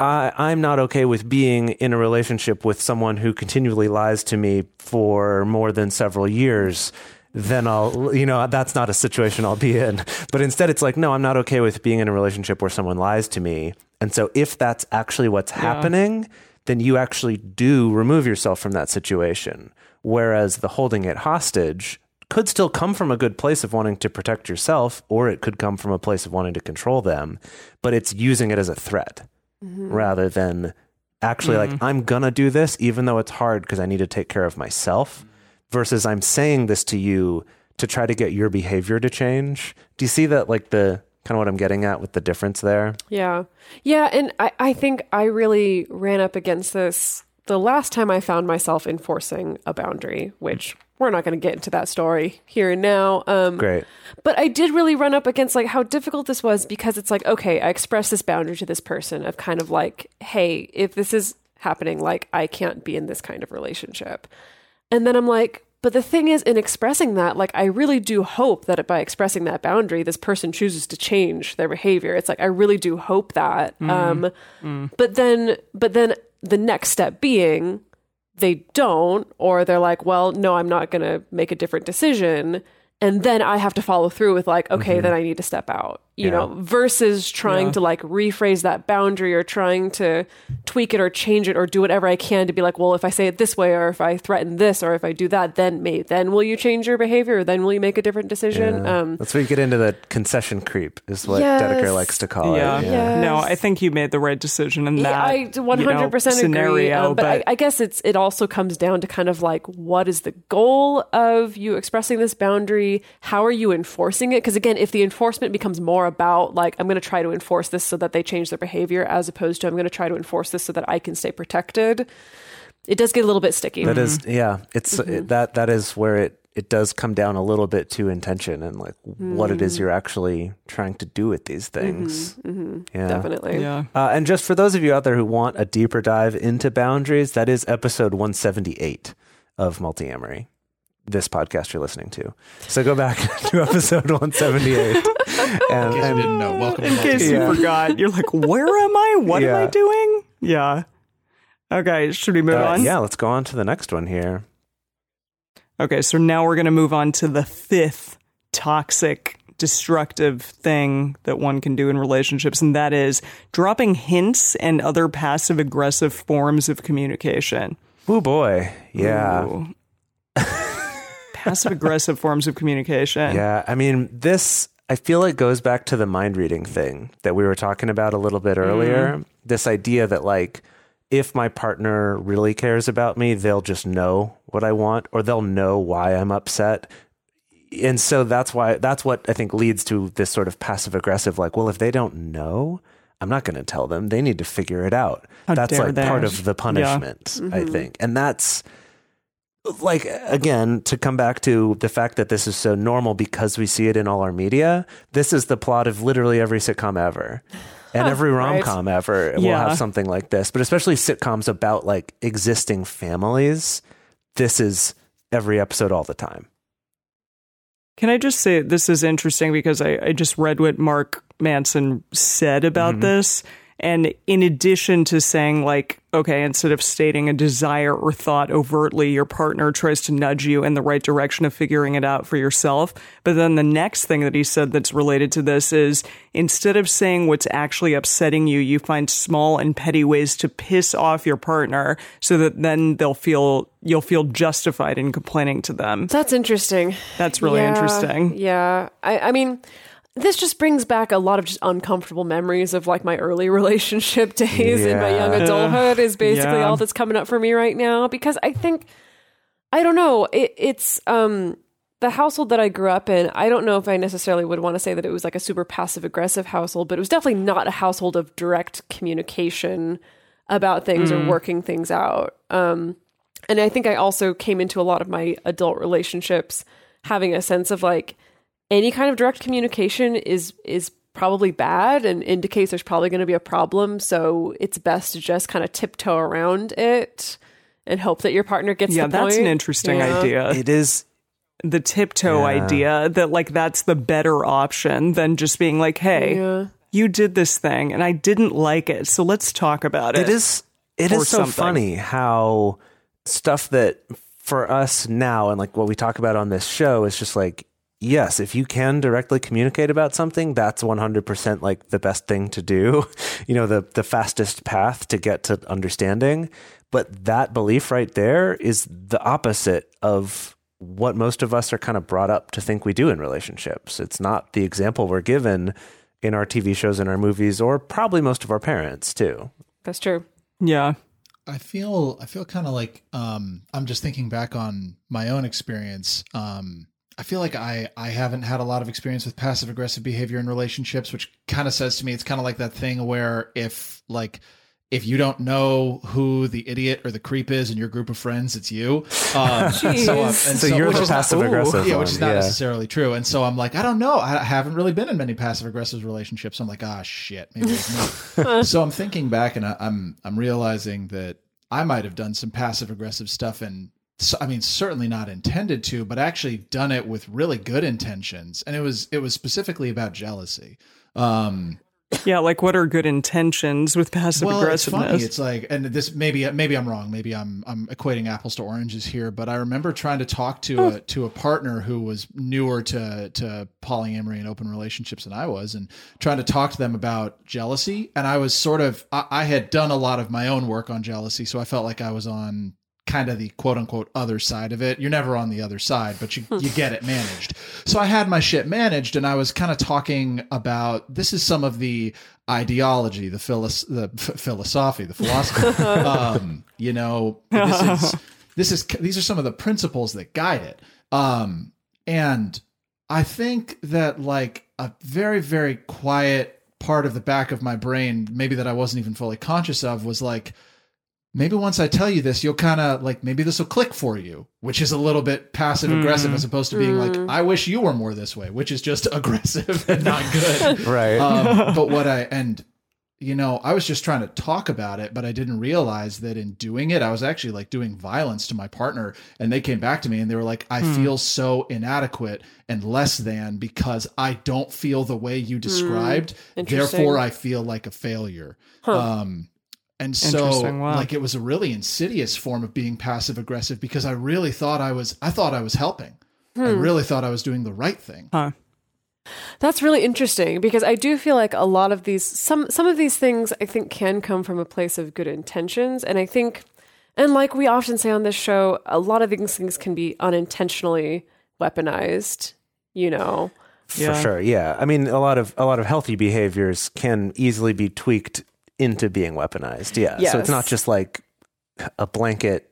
I, I'm not okay with being in a relationship with someone who continually lies to me for more than several years. Then I'll, you know, that's not a situation I'll be in. But instead, it's like, no, I'm not okay with being in a relationship where someone lies to me. And so, if that's actually what's happening, then you actually do remove yourself from that situation. Whereas the holding it hostage could still come from a good place of wanting to protect yourself, or it could come from a place of wanting to control them, but it's using it as a threat Mm-hmm. rather than actually like mm-hmm. I'm gonna do this even though it's hard because I need to take care of myself mm-hmm. versus I'm saying this to you to try to get your behavior to change. Do you see that like the kind of what I'm getting at with the difference there? Yeah. Yeah. And I, I think I really ran up against this the last time I found myself enforcing a boundary, which we're not going to get into that story here and now. Um, Great. but I did really run up against like how difficult this was because it's like, okay, I expressed this boundary to this person of kind of like, hey, if this is happening, like I can't be in this kind of relationship. And then I'm like, but the thing is, in expressing that, like, I really do hope that by expressing that boundary, this person chooses to change their behavior. It's like, I really do hope that. Um, But then, but then the next step being they don't, or they're like, well, no, I'm not going to make a different decision. And then I have to follow through with, like, okay, mm-hmm. then I need to step out, you know, versus trying to like rephrase that boundary or trying to tweak it or change it or do whatever I can to be like, well, if I say it this way or if I threaten this or if I do that, then may then will you change your behavior? Or then will you make a different decision? Yeah. Um, That's where you get into the concession creep, is what Yes. Dedeker likes to call Yeah. it. Yes. No, I think you made the right decision in that Yeah, I 100% you know, agree. scenario. um, but I, I guess it's it also comes down to kind of like what is the goal of you expressing this boundary? How are you enforcing it? Because again, if the enforcement becomes more about like I'm going to try to enforce this so that they change their behavior, as opposed to I'm going to try to enforce this so that I can stay protected, it does get a little bit sticky. That is, mm-hmm. yeah, it's it, mm-hmm. that that is where it it does come down a little bit to intention and like what it is mm. you're actually trying to do with these mm-hmm. things. Yeah. definitely. yeah. Uh, and just for those of you out there who want a deeper dive into boundaries, that is episode 178 of Multiamory, this podcast you're listening to. So go back to episode 178. and, In case you didn't know, welcome In case Multi- Yeah. you forgot, you're like, where am I? What am I doing? Yeah. Okay, should we move uh, on? yeah, let's go on to the next one here. Okay, so now we're going to move on to the fifth toxic, destructive thing that one can do in relationships, and that is dropping hints and other passive aggressive forms of communication. Oh boy. Yeah. Ooh. Passive aggressive forms of communication. Yeah, I mean, this I feel like goes back to the mind reading thing that we were talking about a little bit mm-hmm. earlier. This idea that like if my partner really cares about me, they'll just know what I want or they'll know why I'm upset. And so that's why that's what I think leads to this sort of passive aggressive like, well, if they don't know, I'm not going to tell them. They need to figure it out. How that's like they. part of the punishment, I mm-hmm. think. And that's like again to come back to the fact that this is so normal because we see it in all our media this is the plot of literally every sitcom ever and every rom-com ever will Yeah. have something like this but especially sitcoms about like existing families this is every episode all the time Can I just say this is interesting because I, I just read what Mark Manson said about Mm-hmm. this. And in addition to saying, like, okay, instead of stating a desire or thought overtly, your partner tries to nudge you in the right direction of figuring it out for yourself. But then the next thing that he said that's related to this is instead of saying what's actually upsetting you, you find small and petty ways to piss off your partner so that then they'll feel, you'll feel justified in complaining to them. That's interesting. That's really Yeah, interesting. Yeah. I, I mean, this just brings back a lot of just uncomfortable memories of like my early relationship days in my young adulthood is basically Yeah. all that's coming up for me right now because I think I don't know, it, it's um the household that I grew up in, I don't know if I necessarily would want to say that it was like a super passive aggressive household, but it was definitely not a household of direct communication about things or working things out. Um and I think I also came into a lot of my adult relationships having a sense of like any kind of direct communication is is probably bad and indicates there's probably going to be a problem. So it's best to just kind of tiptoe around it and hope that your partner gets yeah, the that's point. an interesting Yeah. idea. It is the tiptoe Yeah. idea that like that's the better option than just being like, hey, Yeah. you did this thing and I didn't like it, so let's talk about it. It is it Or is so something. funny how stuff that for us now and like what we talk about on this show is just like yes, if you can directly communicate about something, that's 100% like the best thing to do. You know, the the fastest path to get to understanding. But that belief right there is the opposite of what most of us are kind of brought up to think we do in relationships. It's not the example we're given in our TV shows and our movies or probably most of our parents too. That's true. yeah. I feel I feel kind of like um, I'm just thinking back on my own experience. Um, I feel like I I haven't had a lot of experience with passive aggressive behavior in relationships, which kind of says to me it's kind of like that thing where if like if you don't know who the idiot or the creep is in your group of friends, it's you. Um, so, and So you're the passive aggressive yeah, which is not yeah. necessarily true. And so I'm like, I don't know. I haven't really been in many passive aggressive relationships. I'm like, ah, shit, maybe it's me. so I'm thinking back, and I, I'm I'm realizing that I might have done some passive aggressive stuff, and so, I mean, certainly not intended to, but actually done it with really good intentions, and it was it was specifically about jealousy. Um, Yeah, like what are good intentions with passive well, it's funny. aggressiveness? It's like, and this maybe maybe I'm wrong. Maybe I'm I'm equating apples to oranges here. But I remember trying to talk to a to a partner who was newer to to polyamory and open relationships than I was, and trying to talk to them about jealousy. And I was sort of I, I had done a lot of my own work on jealousy, so I felt like I was on kind of the quote unquote other side of it. You're never on the other side, but you you get it managed. So I had my shit managed and I was kind of talking about this is some of the ideology, the philos- the f- philosophy, the philosophy. um, you know, this is this is these are some of the principles that guide it. Um, and I think that like a very very quiet part of the back of my brain, maybe that I wasn't even fully conscious of, was like maybe once I tell you this, you'll kind of like maybe this will click for you, which is a little bit passive aggressive as opposed to being like, I wish you were more this way, which is just aggressive and not good. Right. um, but what I and you know, I was just trying to talk about it, but I didn't realize that in doing it, I was actually like doing violence to my partner. And they came back to me and they were like, I feel so inadequate and less than because I don't feel the way you described. Interesting. Therefore, I feel like a failure. Um, and so, wow. like, it was a really insidious form of being passive aggressive because I really thought I was, I thought I was helping. I hmm. really thought I was doing the right thing. huh. That's really interesting because I do feel like a lot of these some some of these things I think can come from a place of good intentions and I think and like we often say on this show a lot of these things can be unintentionally weaponized, you know. Yeah. For sure. Yeah. I mean, a lot of a lot of healthy behaviors can easily be tweaked into being weaponized. Yeah. So it's not just like a blanket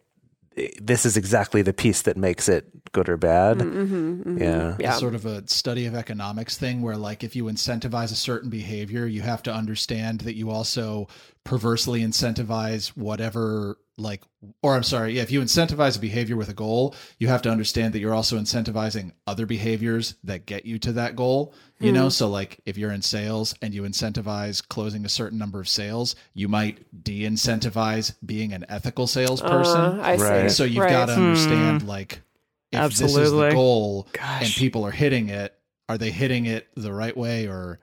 this is exactly the piece that makes it good or bad. Mm-hmm, Yeah. Yeah. It's sort of a study of economics thing where like if you incentivize a certain behavior you have to understand that you also perversely incentivize whatever like or i'm sorry yeah if you incentivize a behavior with a goal you have to understand that you're also incentivizing other behaviors that get you to that goal you know so like if you're in sales and you incentivize closing a certain number of sales you might de-incentivize being an ethical salesperson Uh, I. Right. and so you've Right. got to understand like if this is the Absolutely. goal and people are hitting it, are they hitting it the right way or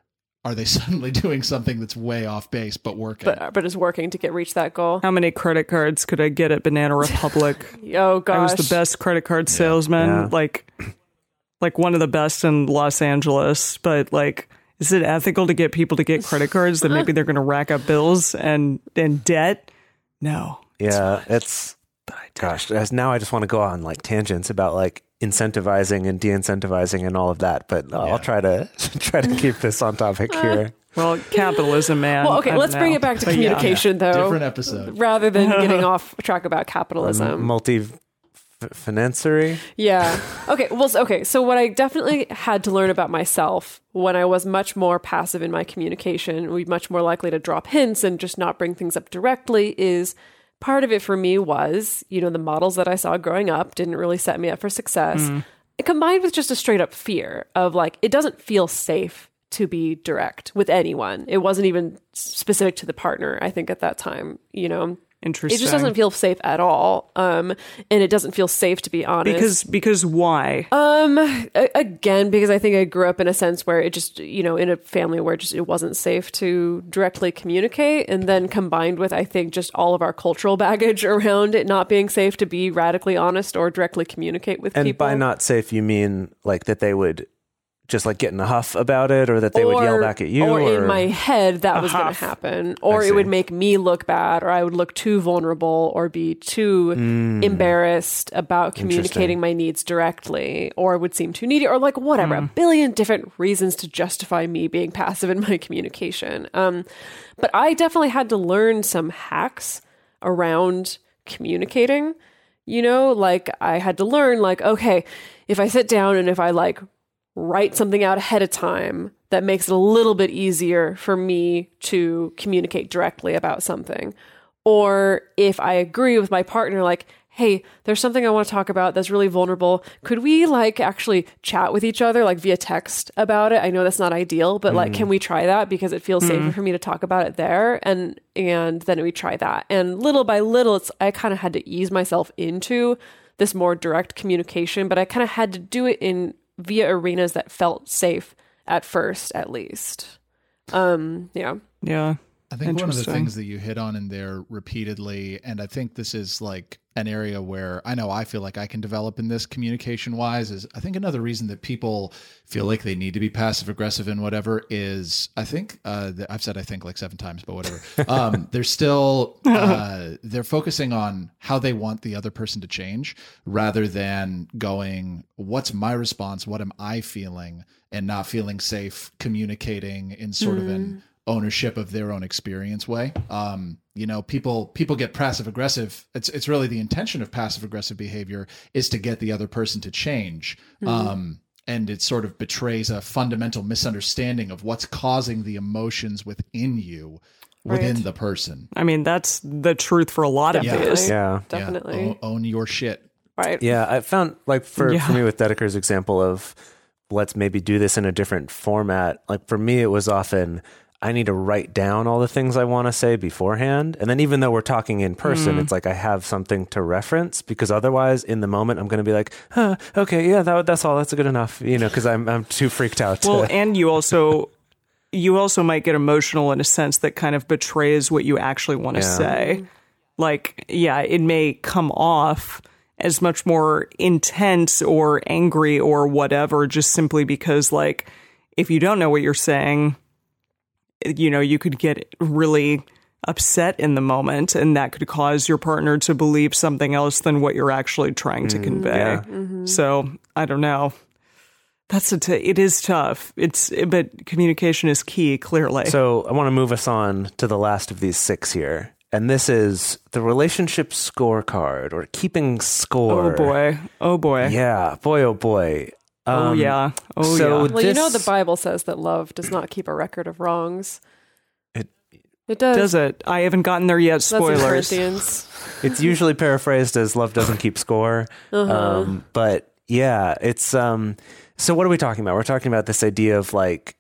are they suddenly doing something that's way off base but working? but but is working to get reach that goal. How many credit cards could I get at Banana Republic? Oh gosh. I was the best credit card salesman, Yeah. like like one of the best in Los Angeles. But like, is it ethical to get people to get credit cards that maybe they're going to rack up bills and and debt? No. Yeah, it's gosh. As now, I just want to go on like tangents about like incentivizing and de-incentivizing and all of that. But uh, I'll try to try to keep this on topic here. Well, capitalism, man. well, okay, let's don't bring it back to But yeah. communication though. Different episode. Rather than getting off track about capitalism. Multi financery. Yeah. Okay. Well, okay. So, what I definitely had to learn about myself when I was much more passive in my communication, we much more likely to drop hints and just not bring things up directly, is part of it for me was, you know, the models that I saw growing up didn't really set me up for success. It combined with just a straight up fear of like, it doesn't feel safe to be direct with anyone. It wasn't even specific to the partner, I think, at that time, you know. Interesting. It just doesn't feel safe at all. Um, and it doesn't feel safe to be honest. because because why? Um, a- again, because I think I grew up in a sense where it just, you know, in a family where just it wasn't safe to directly communicate, and then combined with I think just all of our cultural baggage around it not being safe to be radically honest or directly communicate with And people. And by not safe, you mean like that they would just like get in a huff about it, or that they would yell back at you, or, in my head that was going to happen, or it would make me look bad, or I would look too vulnerable, or be too embarrassed about communicating my needs directly, or would seem too needy, or like whatever, a billion different reasons to justify me being passive in my communication. Um, but I definitely had to learn some hacks around communicating. You know, like I had to learn, like, okay, if I sit down and if I like write something out ahead of time that makes it a little bit easier for me to communicate directly about something. Or if I agree with my partner, like, hey, there's something I want to talk about that's really vulnerable. Could we like actually chat with each other, like via text about it? I know that's not ideal, but like, can we try that because it feels safer mm. for me to talk about it there? And and then we try that. And little by little, it's I kind of had to ease myself into this more direct communication, but I kind of had to do it in via arenas that felt safe at first, at least. Um, yeah. Yeah. I think one of the things that you hit on in there repeatedly, and I think this is like an area where I know I feel like I can develop in this communication wise, is I think another reason that people feel like they need to be passive aggressive and whatever is I think uh, that I've said I think like seven times, but whatever. Um, they're still uh, they're focusing on how they want the other person to change rather than going, what's my response? What am I feeling? And not feeling safe communicating in sort of an ownership of their own experience way. Um, you know, people people get passive aggressive. It's it's really the intention of passive aggressive behavior is to get the other person to change. Um, and it sort of betrays a fundamental misunderstanding of what's causing the emotions within you, within Right. the person. I mean, that's the truth for a lot of Definitely. these. yeah. Definitely. Yeah, o- own your shit. Right. Yeah, I found like for, Yeah. for me with Dedeker's example of let's maybe do this in a different format. Like for me, it was often I need to write down all the things I want to say beforehand, and then even though we're talking in person, it's mm. like I have something to reference because otherwise, in the moment, I'm going to be like, huh, okay, yeah, that, that's all. That's good enough, you know, because I'm I'm too freaked out. To, Well, and you also you also might get emotional in a sense that kind of betrays what you actually want to Yeah. say. Like, yeah, it may come off as much more intense or angry or whatever just simply because like if you don't know what you're saying, you know, you could get really upset in the moment and that could cause your partner to believe something else than what you're actually trying to mm, convey. yeah. Mm-hmm. So, I don't know. That's a t- it is tough. It's but communication is key clearly. So I want to move us on to the last of these six here. And this is the relationship scorecard or keeping score. oh boy. Oh boy. Yeah, boy, oh boy. Oh Um, yeah. Oh so yeah. Well, you know the Bible says that love does not keep a record of wrongs. It- it does. Does it? I haven't gotten there yet. That's in Spoilers. Corinthians. It's usually paraphrased as "love doesn't keep score," Uh-huh. um, but yeah, it's. Um, so what are we talking about? We're talking about this idea of like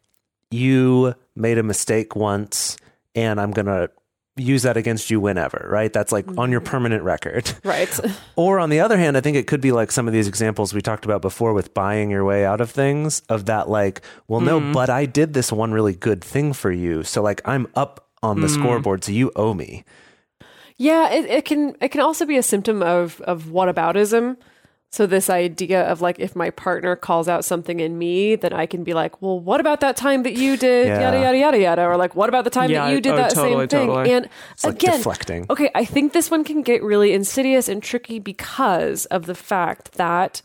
you made a mistake once, and I'm gonna use that against you whenever, right? That's like on your mm-hmm. permanent record. right. Or on the other hand, I think it could be like some of these examples we talked about before with buying your way out of things of that like, well, no, mm-hmm. but I did this one really good thing for you. So like I'm up on the mm. scoreboard, so you owe me. Yeah, it, it can it can also be a symptom of of whataboutism. So this idea of like if my partner calls out something in me, then I can be like, well, what about that time that you did Yeah. yada yada yada yada, or like what about the time Yeah, that you did oh, that totally, same thing? totally. And It's like again, deflecting. okay, I think this one can get really insidious and tricky because of the fact that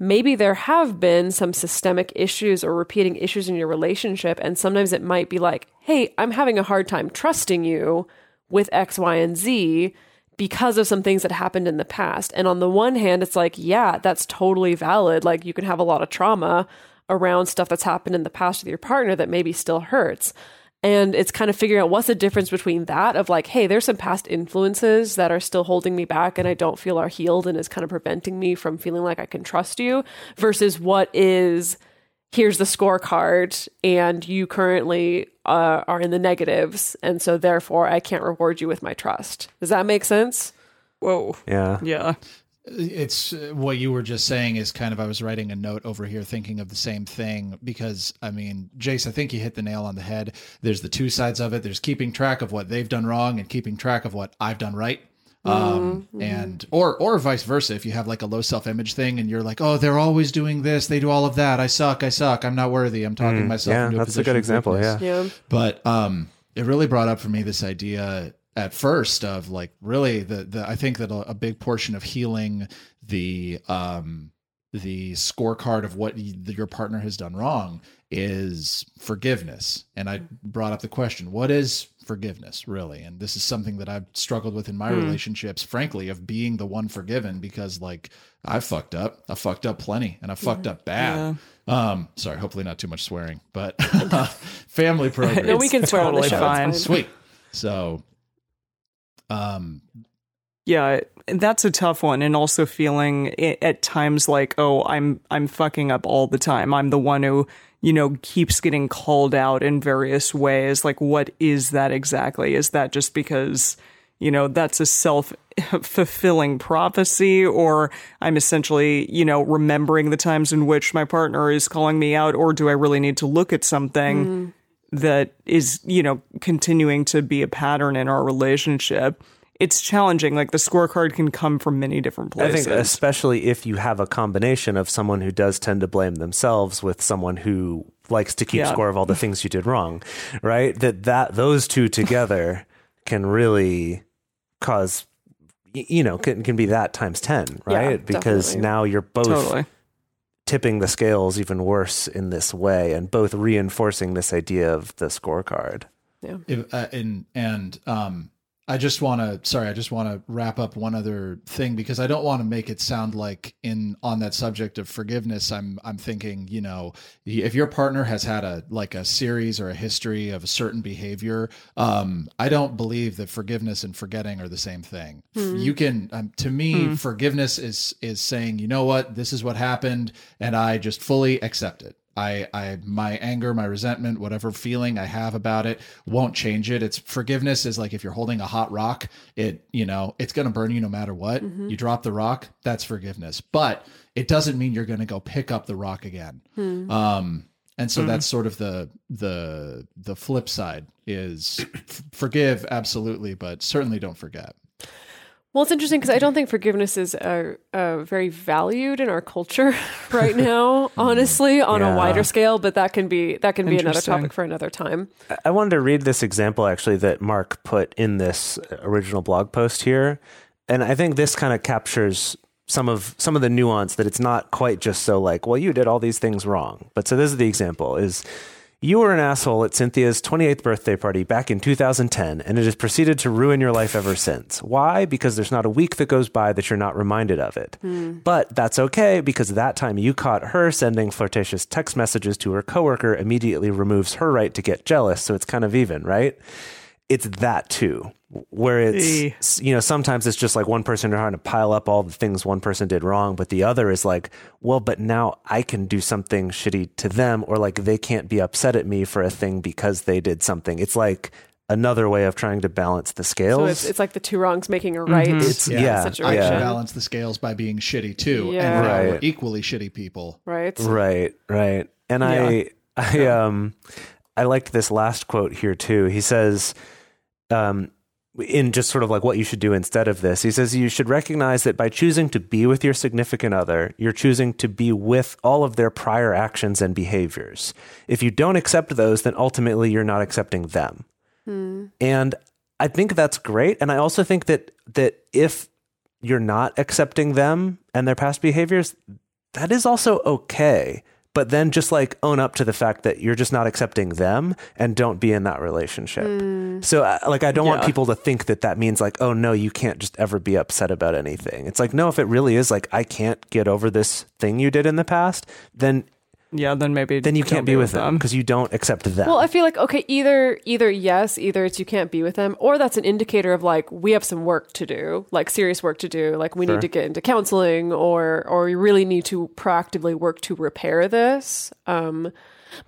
maybe there have been some systemic issues or repeating issues in your relationship. And sometimes it might be like, hey, I'm having a hard time trusting you with X, Y, and Z because of some things that happened in the past. And on the one hand, it's like, yeah, that's totally valid. Like you can have a lot of trauma around stuff that's happened in the past with your partner that maybe still hurts. And it's kind of figuring out what's the difference between that of like, hey, there's some past influences that are still holding me back and I don't feel are healed and is kind of preventing me from feeling like I can trust you versus what is here's the scorecard, and you currently uh, are in the negatives, and so therefore I can't reward you with my trust. Does that make sense? Whoa. Yeah. Yeah. it's uh, what you were just saying is kind of I was writing a note over here thinking of the same thing because I mean Jase I think you hit the nail on the head there's the two sides of it there's keeping track of what they've done wrong and keeping track of what I've done right um and or or vice versa if you have like a low self-image thing and you're like oh they're always doing this. They do all of that. I suck. I suck. I'm not worthy. I'm talking myself yeah, into that's a position good example, yeah. Yeah. but um it really brought up for me this idea at first of like really the the I think that a, a big portion of healing the um the scorecard of what your partner has done wrong is forgiveness. And I brought up the question what is forgiveness really. And this is something that I've struggled with in my relationships frankly of being the one forgiven because like I fucked up. I fucked up plenty and I fucked up bad. Um sorry hopefully not too much swearing but family program No, we can swear on the totally show. fine. Sweet. So, um, Yeah, that's a tough one, and also feeling at times like, oh, I'm I'm fucking up all the time. I'm the one who you know keeps getting called out in various ways. Like, what is that exactly? Is that just because you know that's a self fulfilling prophecy, or I'm essentially you know remembering the times in which my partner is calling me out, or do I really need to look at something? Mm. that is, you know, continuing to be a pattern in our relationship. It's challenging. Like the scorecard can come from many different I places. think especially if you have a combination of someone who does tend to blame themselves with someone who likes to keep Yeah. score of all the things you did wrong, right? That that those two together can really cause you know can can be that times 10, right? Yeah, because definitely. now you're both totally. tipping the scales even worse in this way and both reinforcing this idea of the scorecard. if, uh, and and um, I just want to sorry, I just want to wrap up one other thing because I don't want to make it sound like in on that subject of forgiveness. I'm I'm thinking you know if your partner has had a like a series or a history of a certain behavior, um, I don't believe that forgiveness and forgetting are the same thing. You can um, to me forgiveness is is saying you know what this is what happened and I just fully accept it. I, I, my anger, my resentment, whatever feeling I have about it won't change it. It's forgiveness is like if you're holding a hot rock, it, you know, it's going to burn you no matter what. Mm-hmm. You drop the rock, that's forgiveness. But it doesn't mean you're going to go pick up the rock again. Hmm. Um, and so hmm. that's sort of the, the, the flip side is f- forgive absolutely, but certainly don't forget. Well, it's interesting because I don't think forgiveness is uh, uh, very valued in our culture right now. Honestly, on Yeah. a wider scale, but that can be that can be another topic for another time. I- I wanted to read this example actually that Mark put in this original blog post here, and I think this kind of captures some of some of the nuance that it's not quite just so like, well, you did all these things wrong. But so this is the example: is you were an asshole at Cynthia's 28th birthday party back in 2010, and it has proceeded to ruin your life ever since. Why? Because there's not a week that goes by that you're not reminded of it. Hmm. But that's okay because that time you caught her sending flirtatious text messages to her coworker immediately removes her right to get jealous. So it's kind of even, right? It's that too, where it's, you know, sometimes it's just like one person trying to pile up all the things one person did wrong, but the other is like, well, but now I can do something shitty to them, or like they can't be upset at me for a thing because they did something. It's like another way of trying to balance the scales. So it's, it's like the two wrongs making a right It's- yeah, I situation, can balance the scales by being shitty too. Yeah. And now we're equally shitty people. right? Right, right. And I I um I liked this last quote here too. He says um in just sort of like what you should do instead of this. He says you should recognize that by choosing to be with your significant other, you're choosing to be with all of their prior actions and behaviors. If you don't accept those, then ultimately you're not accepting them. And I think that's great. And I also think that that if you're not accepting them and their past behaviors, that is also okay. But then just like own up to the fact that you're just not accepting them and don't be in that relationship. So, uh, like, I don't want people to think that that means like, oh no, you can't just ever be upset about anything. It's like, no, if it really is like, I can't get over this thing you did in the past, then yeah, then maybe then you don't can't be with them because you don't accept them. Well, I feel like okay, either either yes, either it's you can't be with them, or that's an indicator of like we have some work to do, like serious work to do, like we Sure. need to get into counseling, or or we really need to proactively work to repair this. Um,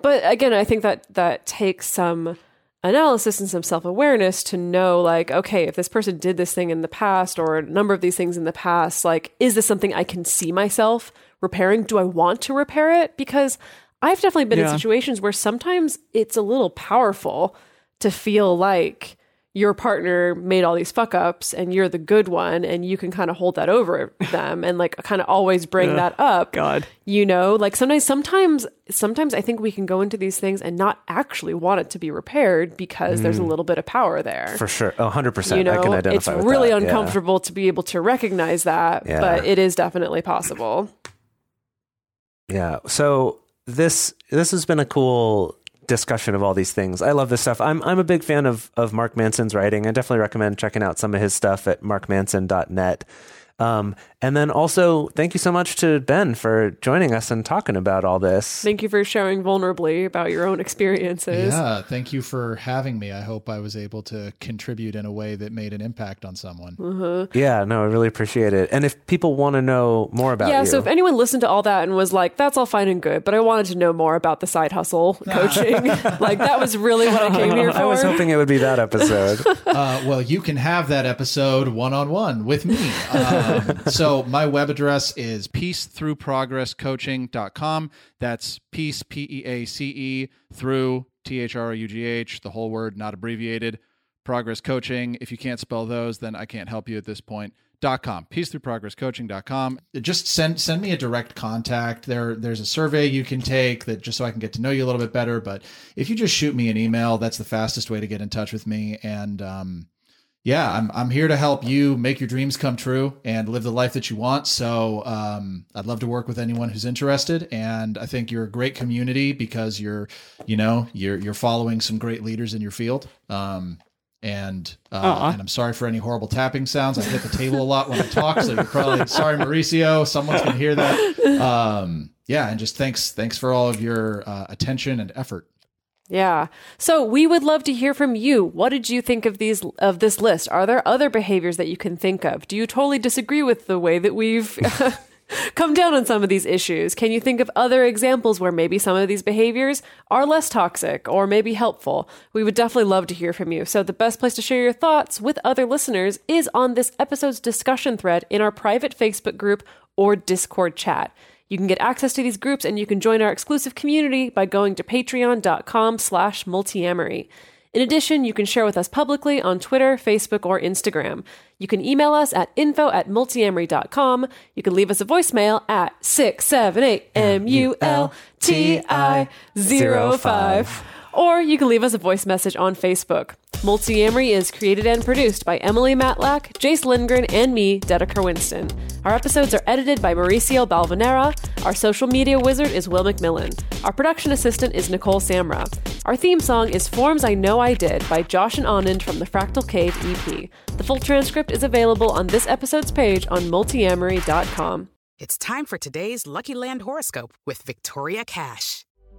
but again, I think that that takes some analysis and some self awareness to know like okay, if this person did this thing in the past or a number of these things in the past, like is this something I can see myself repairing? Do I want to repair it? Because I've definitely been in situations where sometimes it's a little powerful to feel like your partner made all these fuck ups and you're the good one and you can kind of hold that over them and like kind of always bring that up. God. You know, like sometimes sometimes sometimes I think we can go into these things and not actually want it to be repaired because there's a mm. little bit of power there. for sure, a hundred percent. you know, I can identify. it's with really that, yeah. uncomfortable to be able to recognize that, Yeah. but it is definitely possible. Yeah. So this this has been a cool discussion of all these things. I love this stuff. I'm I'm a big fan of of Mark Manson's writing. I definitely recommend checking out some of his stuff at markmanson.net. Um, and then also, thank you so much to Ben for joining us and talking about all this. Thank you for sharing vulnerably about your own experiences. Yeah, thank you for having me. I hope I was able to contribute in a way that made an impact on someone. Yeah, no, I really appreciate it. And if people want to know more about yeah, you, so if anyone listened to all that and was like, that's all fine and good, but I wanted to know more about the side hustle coaching, like that was really what I came here for. I was hoping it would be that episode. Uh, well, you can have that episode one on one with me. Um, so my web address is peacethroughprogresscoaching.com. That's peace, P E A C E, through, T H R U G H, the whole word, not abbreviated. Progress coaching. If you can't spell those, then I can't help you at this point. Dot com peacethroughprogresscoaching.com just send send me a direct contact there there's a survey you can take that just so i can get to know you a little bit better but if you just shoot me an email that's the fastest way to get in touch with me and um yeah, I'm I'm here to help you make your dreams come true and live the life that you want. So um, I'd love to work with anyone who's interested, and I think you're a great community because you're, you know, you're you're following some great leaders in your field. Um, and uh, Aw. and I'm sorry for any horrible tapping sounds. I hit the table a lot when I talk, so you're probably sorry, Mauricio. Someone's gonna hear that. Um, yeah, and just thanks thanks for all of your uh, attention and effort. Yeah. So we would love to hear from you. What did you think of these of this list? Are there other behaviors that you can think of? Do you totally disagree with the way that we've come down on some of these issues? Can you think of other examples where maybe some of these behaviors are less toxic or maybe helpful? We would definitely love to hear from you. So the best place to share your thoughts with other listeners is on this episode's discussion thread in our private Facebook group or Discord chat. You can get access to these groups and you can join our exclusive community by going to patreon.com slash multiamory. In addition, you can share with us publicly on Twitter, Facebook, or Instagram. You can email us at info at multiamory.com. You can leave us a voicemail at 678-M-U-L-T-I-05. Or you can leave us a voice message on Facebook. Multiamory is created and produced by Emily Matlack, Jase Lindgren, and me, Dedeker Winston. Our episodes are edited by Mauricio Balvanera. Our social media wizard is Will McMillan. Our production assistant is Nicole Samra. Our theme song is Forms I Know I Did by Josh and Anand from the Fractal Cave EP. The full transcript is available on this episode's page on multiamory.com. It's time for today's Lucky Land horoscope with Victoria Cash.